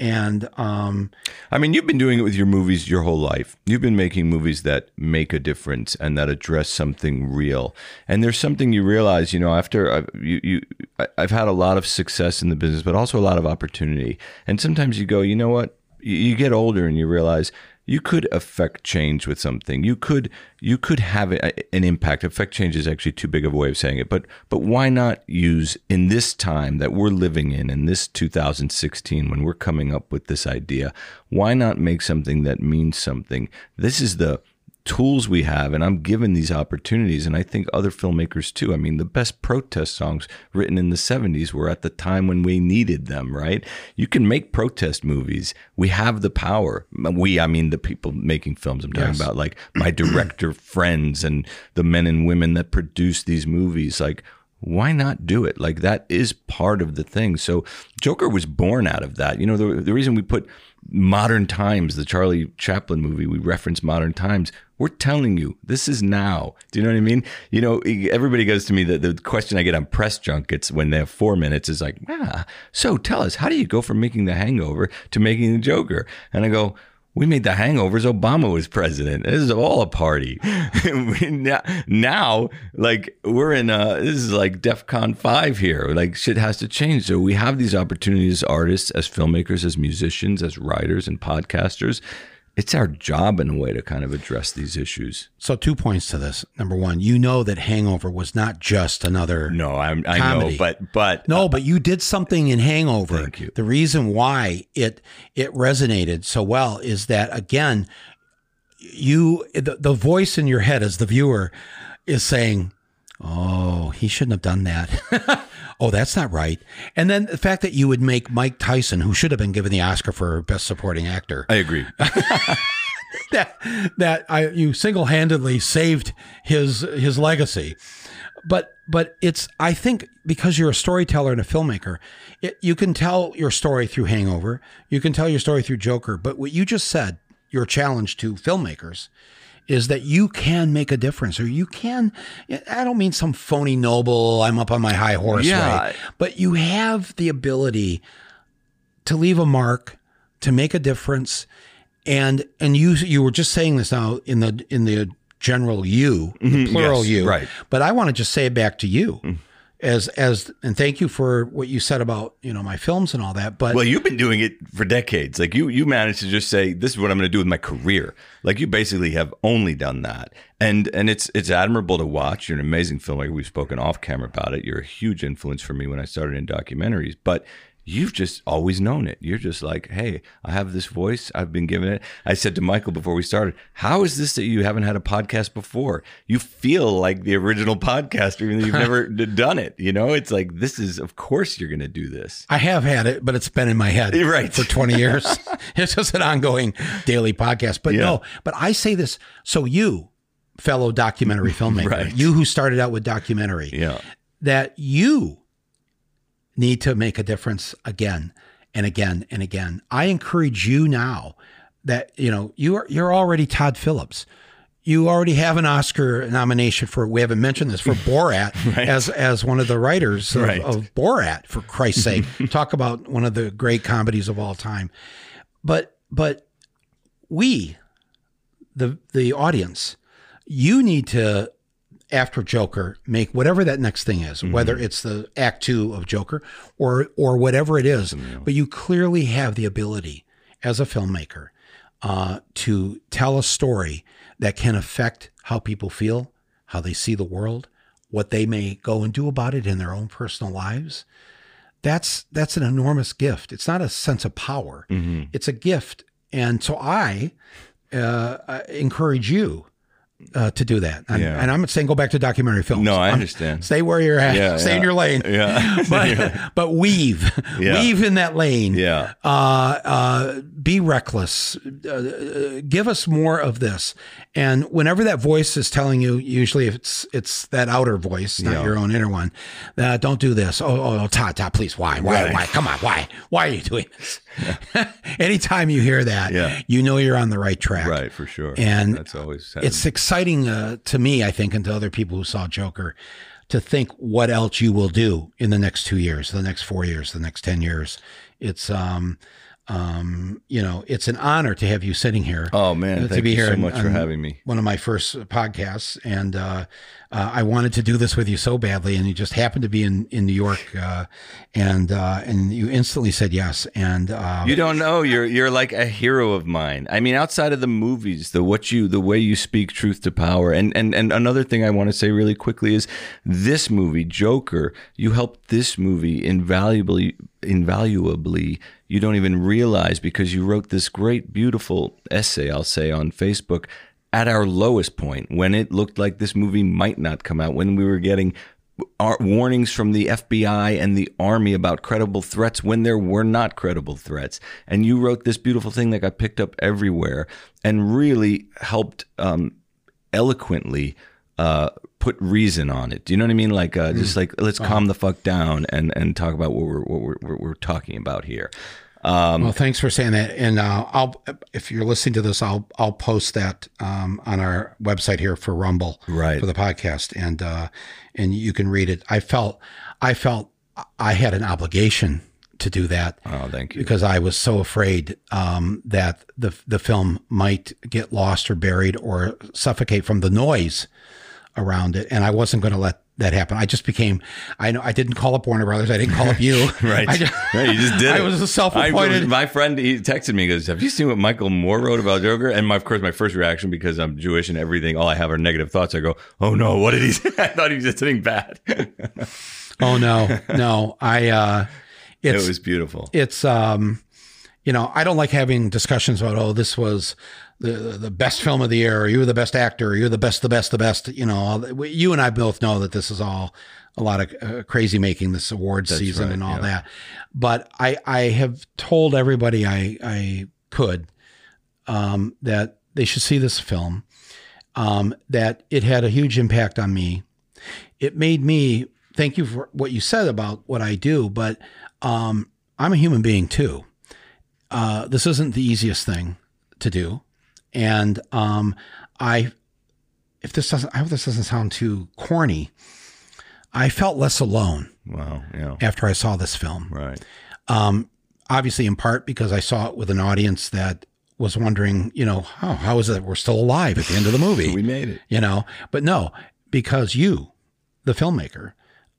and um I mean, you've been doing it with your movies your whole life. You've been making movies that make a difference and that address something real. And there's something you realize, you know, after I've, you, you, I- I've had a lot of success in the business, but also a lot of opportunity. And sometimes you go, you know what? You, you get older and you realize you could affect change with something. You could you could have an impact. Affect change is actually too big of a way of saying it, but but why not use in this time that we're living in, in this 2016, when we're coming up with this idea, why not make something that means something? This is the tools we have and I'm given these opportunities and I think other filmmakers too. I mean the best protest songs written in the 70s were at the time when we needed them, right? You can make protest movies. We have the power. We I mean the people making films I'm talking Yes. about like my director friends and the men and women that produce these movies like why not do it? Like that is part of the thing. So Joker was born out of that. You know, the, the reason we put modern times, the Charlie Chaplin movie, we reference modern times. We're telling you this is now. Do you know what I mean? You know, everybody goes to me. The, the question I get on press junkets when they have four minutes is like, ah, so tell us, how do you go from making the hangover to making the Joker? And I go, we made the hangovers. Obama was president. This is all a party. Now, like we're in a this is like DefCon five here. Like shit has to change. So we have these opportunities as artists, as filmmakers, as musicians, as writers and podcasters. It's our job in a way to kind of address these issues. so two points to this number one you know that hangover was not just another No, I'm, I Comedy. know, but but No, uh, but you did something in Hangover. Thank you. The reason why it it resonated so well is that again, you the, the voice in your head as the viewer is saying, "Oh, he shouldn't have done that." oh, that's not right. And then the fact that you would make Mike Tyson, who should have been given the Oscar for Best Supporting Actor, I agree. that that I you single handedly saved his his legacy. But but it's I think because you're a storyteller and a filmmaker, it, you can tell your story through Hangover. You can tell your story through Joker. But what you just said, your challenge to filmmakers, is that you can make a difference, or you can. I don't mean some phony noble. I'm up on my high horse Yeah. way, but you have the ability to leave a mark, to make a difference, and and you you were just saying this now in the in the general you, the mm-hmm. plural yes, you, right. But I want to just say it back to you. Mm. As as and thank you for what you said about you know my films and all that. But Well, you've been doing it for decades. Like you, you managed to just say, "This is what I'm going to do with my career." Like you basically have only done that, and and it's it's admirable to watch. You're an amazing filmmaker. We've spoken off camera about it. You're a huge influence for me when I started in documentaries, but. You've just always known it. You're just like, hey, I have this voice. I've been given it. I said to Michael before we started, how is this that you haven't had a podcast before? You feel like the original podcaster, even though you've never done it. You know, it's like, this is, of course, you're going to do this. I have had it, but it's been in my head Right. for 20 years. it's just an ongoing daily podcast. But Yeah. no, but I say this. So you, fellow documentary filmmaker, Right. you who started out with documentary, Yeah. that you need to make a difference again and again and again. I encourage you now that you know you are you're already Todd Phillips. You already have an Oscar nomination for we haven't mentioned this for Borat as as one of the writers of, Right. of Borat for Christ's sake. Talk about one of the great comedies of all time. But but we the the audience you need to after Joker make whatever that next thing is, whether it's the act two of Joker or or whatever it is. But you clearly have the ability as a filmmaker uh, to tell a story that can affect how people feel, how they see the world, what they may go and do about it in their own personal lives. That's that's an enormous gift. It's not a sense of power. It's a gift, and so I uh, I encourage you uh, to do that. And, Yeah. and I'm not saying go back to documentary films. No, I I'm- understand. Stay where you're at. Yeah, Stay in your lane. Yeah. but but weave, Yeah. weave in that lane. Yeah. Uh, uh, be reckless. Uh, uh, give us more of this. And whenever that voice is telling you, usually it's it's that outer voice, not Yeah. your own inner one. Uh, don't do this. Oh, oh, oh, Todd, Todd, please. Why? Why? Right. Why? Come on. Why? Why are you doing this? Anytime you hear that, Yeah. you know you're on the right track. Right, for sure. And that's always. It's exciting uh, to me, I think, and to other people who saw Joker, to think what else you will do in the next two years, the next four years, the next ten years. It's um, um, you know, it's an honor to have you sitting here. Oh man, to thank be you here so on- much for having me. One of my first podcasts, and uh, uh, I wanted to do this with you so badly, and you just happened to be in in New York, uh, and uh, and you instantly said yes, and uh, You don't know. You're you're like a hero of mine. I mean, outside of the movies, the what you the way you speak truth to power. And and and another thing I want to say really quickly is this movie, Joker, you helped this movie invaluably invaluably. You don't even realize because you wrote this great beautiful essay, I'll say on Facebook at our lowest point when it looked like this movie might not come out when we were getting warnings from the FBI and the army about credible threats when there were not credible threats. And you wrote this beautiful thing that got picked up everywhere and really helped um, eloquently uh, put reason on it. Do you know what I mean? Like uh, just like let's calm the fuck down and and talk about what we're what we're, what we're talking about here. Um, well, thanks for saying that. And uh, I'll, if you're listening to this, I'll I'll post that um, on our website here for Rumble, Right. for the podcast, and uh, and you can read it. I felt I felt I had an obligation to do that oh, thank you. because I was so afraid um, that the the film might get lost or buried or suffocate from the noise around it, and I wasn't going to let that happened. I just became. I know I didn't call up Warner Brothers. I didn't call up you. Right. I just, right. You just did I it. was a self-appointed- I- my friend, he texted me, he goes, Have you seen what Michael Moore wrote about Joker? And my, of course, my first reaction, because I'm Jewish and everything, all I have are negative thoughts. I go, Oh no, what did he say? I thought he was just something bad. Oh no, no. I uh it's was beautiful. it's um you know, I don't like having discussions about oh this was the the best film of the year or you're the best actor or you're the best the best the best, you know, you and I both know that this is all a lot of uh, crazy making this awards season right, and all yeah. that. But I I have told everybody I I could um that they should see this film. Um that it had a huge impact on me it made me thank you for what you said about what I do, but um, I'm a human being too. Uh, this isn't the easiest thing to do, and um, I, if this doesn't, I hope this doesn't sound too corny. I felt less alone Wow. Yeah. after I saw this film. Right. Um, obviously, in part because I saw it with an audience that was wondering, you know, oh, how is it we're still alive at the end of the movie? We made it. you know but no because you the filmmaker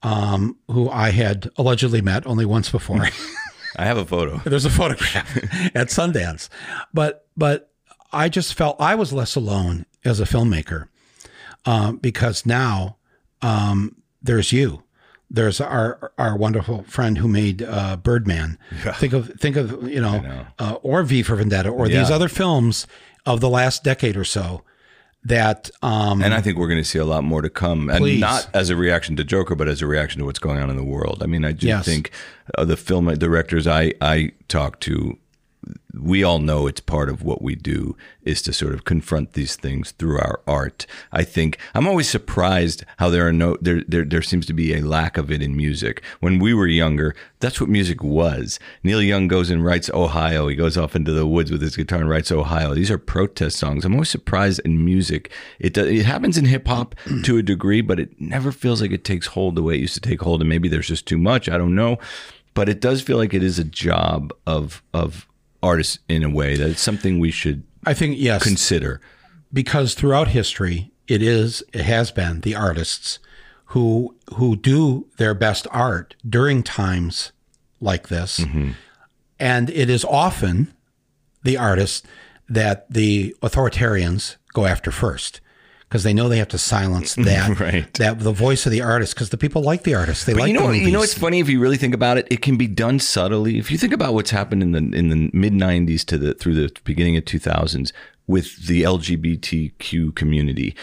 um, who I had allegedly met only once before. I have a photo. There's a photograph at Sundance, but but I just felt I was less alone as a filmmaker um, because now um, there's you. There's our our wonderful friend who made uh, Birdman. Think of think of you know, know. Uh, or V for Vendetta or these other films of the last decade or so that um, And I think we're going to see a lot more to come, and Please. not as a reaction to Joker, but as a reaction to what's going on in the world. I mean, I do Yes. think uh, the film directors I I talk to, we all know it's part of what we do is to sort of confront these things through our art. I think I'm always surprised how there are no there there there seems to be a lack of it in music. When we were younger, that's what music was. Neil Young goes and writes Ohio. He goes off into the woods with his guitar and writes Ohio. These are protest songs. I'm always surprised in music. It does, it happens in hip hop to a degree, but it never feels like it takes hold the way it used to take hold. And maybe there's just too much. I don't know. But it does feel like it is a job of of artists in a way that it's something we should I think yes, consider. because throughout history it is it has been the artists who who do their best art during times like this. Mm-hmm. And it is often the artists that the authoritarians go after first because they know they have to silence that Right. that the voice of the artist because the people like the artists they But like you know, the you know, it's funny if you really think about it. It can be done subtly. If you think about what's happened in the in the mid '90s to the through the beginning of 2000s with the LGBTQ community,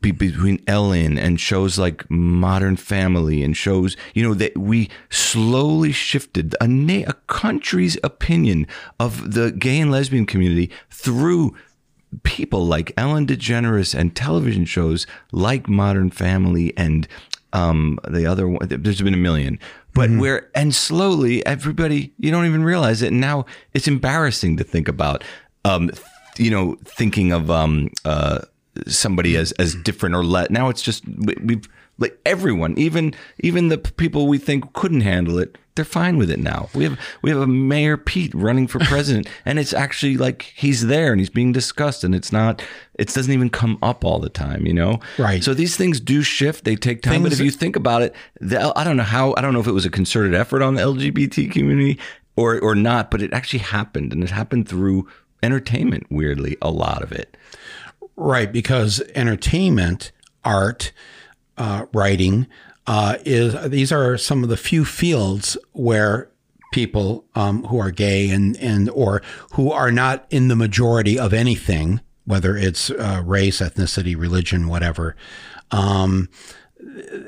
be, between Ellen and shows like Modern Family and shows, you know, that we slowly shifted a, na- a country's opinion of the gay and lesbian community through people like Ellen DeGeneres and television shows like Modern Family and um, the other one. There's been a million, but where and slowly everybody you don't even realize it. And now it's embarrassing to think about. Um, you know, thinking of um, uh, somebody as as different or let. Now it's just we, we've like everyone, even even the people we think couldn't handle it, they're fine with it now. We have we have a Mayor Pete running for president, and it's actually like he's there and he's being discussed, and it's not. It doesn't even come up all the time, you know. Right. So these things do shift. They take time, but if you think about it, the, I don't know how. I don't know if it was a concerted effort on the LGBT community or or not, but it actually happened, and it happened through entertainment. Weirdly, a lot of it. Right, because entertainment, art, uh, writing uh, is these are some of the few fields where people um, who are gay and and or who are not in the majority of anything, whether it's uh, race, ethnicity, religion, whatever. Um,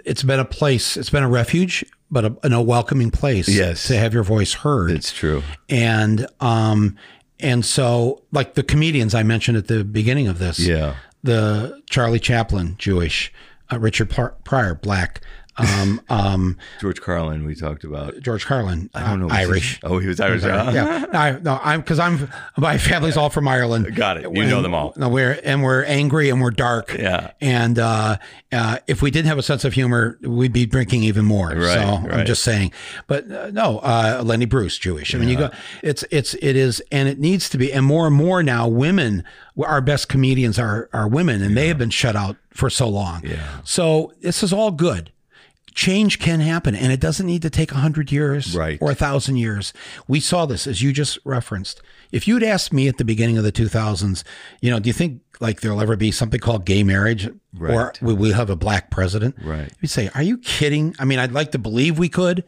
it's been a place. It's been a refuge, but a, a welcoming place. Yes. to have your voice heard It's true. and um and so like the comedians I mentioned at the beginning of this, Yeah. the Charlie Chaplin, Jewish, uh, Richard Pryor, black, um, um, George Carlin, we talked about. George Carlin, I don't know. uh, was he- Irish. Oh, he was Irish. huh? yeah, I, no, I'm because I'm my family's all from Ireland. Got it. You know them all. No, we're and we're angry and we're dark. Yeah. And uh, uh, if we didn't have a sense of humor, we'd be drinking even more. Right, so I'm just saying. But uh, no, uh, Lenny Bruce, Jewish. I mean, you go. It's it's it is, and it needs to be, and more and more now, women. Our best comedians are are women, and they have been shut out for so long. Yeah. So this is all good change can happen and it doesn't need to take 100 years Right. or a thousand years we saw this as you just referenced if you'd asked me at the beginning of the 2000s you know do you think like there'll ever be something called gay marriage or Right. will we have a black president Right. you'd say are you kidding i mean i'd like to believe we could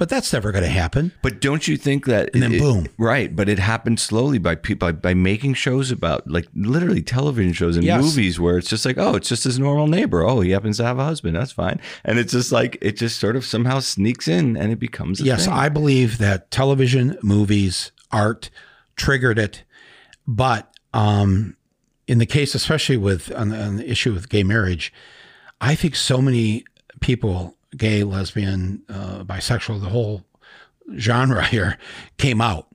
but that's never going to happen But don't you think that And then it- boom. right? But it happened slowly by people by, by making shows about like literally television shows and Yes. movies where it's just like, oh, it's just his normal neighbor. Oh, he happens to have a husband. That's fine. And it's just like it just sort of somehow sneaks in and it becomes a yes thing. i believe that television movies art triggered it but um, in the case especially with on the, on the issue with gay marriage i think so many people gay lesbian uh, bisexual the whole genre here came out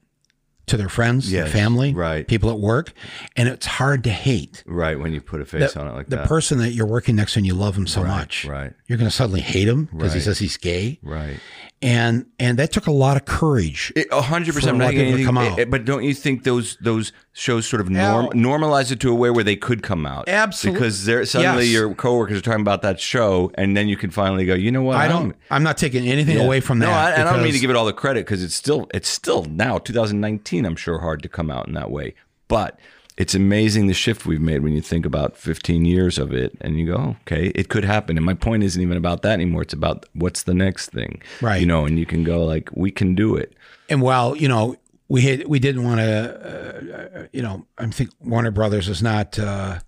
to their friends Yes, their family right. people at work and it's hard to hate right when you put a face the, on it like the that. The person that you're working next to and you love him so Right, much right. you're going to suddenly hate him because he says he's gay right. And and that took a lot of courage A hundred percent. a lot of people to come eh, out. Eh, but don't you think those those shows sort of norm, Al- normalize it to a way where they could come out. Absolutely. Because they're, suddenly Yes. your coworkers are talking about that show, and then you can finally go, you know what? I I'm- don't. I'm not taking anything Yeah. away from that. No, I, and I don't mean to give it all the credit because it's still it's still now 2019. I'm sure hard to come out in that way, but it's amazing the shift we've made when you think about 15 years of it, and you go, okay, it could happen. And my point isn't even about that anymore. It's about what's the next thing, Right. You know, and you can go like, we can do it. And while you know we had, we didn't want to, uh, you know, I think Warner Brothers is not uh,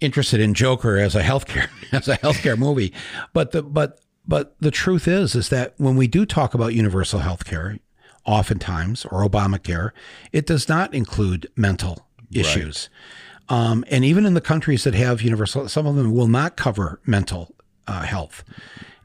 interested in Joker as a healthcare as a healthcare movie, but the but but the truth is is that when we do talk about universal healthcare, oftentimes or Obamacare, it does not include mental issues. Um, and even in the countries that have universal, some of them will not cover mental uh, health,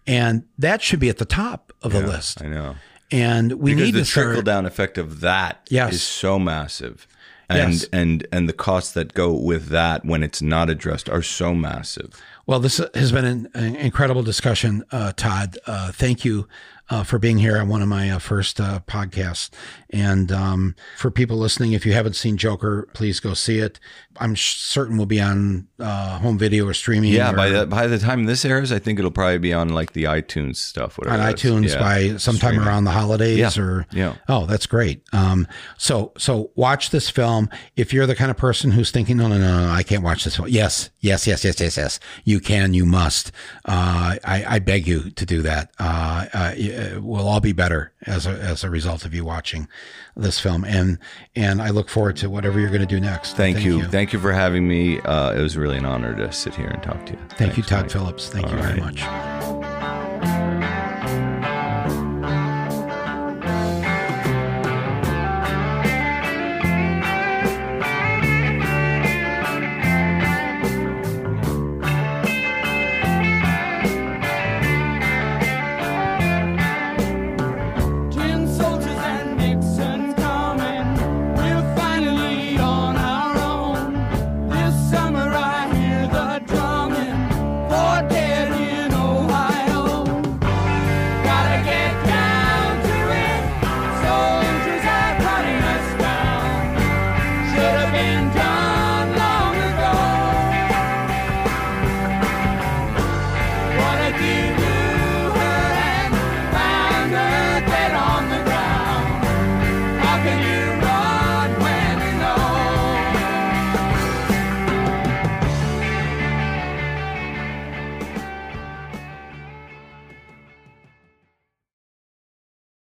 and that should be at the top of the list. I know. And we because need the start. trickle down effect of that is Yes. so massive. And, Yes. and and the costs that go with that when it's not addressed are so massive. Well, this has been an, an incredible discussion, uh, Todd. Uh, thank you uh, for being here on one of my uh, first uh, podcasts. And um, for people listening, if you haven't seen Joker, please go see it. I'm sh- certain we'll be on uh, home video or streaming. Yeah, or by the by the time this airs, I think it'll probably be on like the iTunes stuff, whatever. on iTunes yeah, by sometime streaming. around the holidays Yeah, or yeah. oh that's great um so so watch this film if you're the kind of person who's thinking no no no, no I can't watch this film yes yes yes yes yes yes you can you must uh I, I beg you to do that uh, uh we'll all be better as a as a result of you watching this film and and I look forward to whatever you're going to do next Thank, you. Thank you for having me. Uh, it was really an honor to sit here and talk to you. thank you Todd Mike. Phillips thank All you very right. much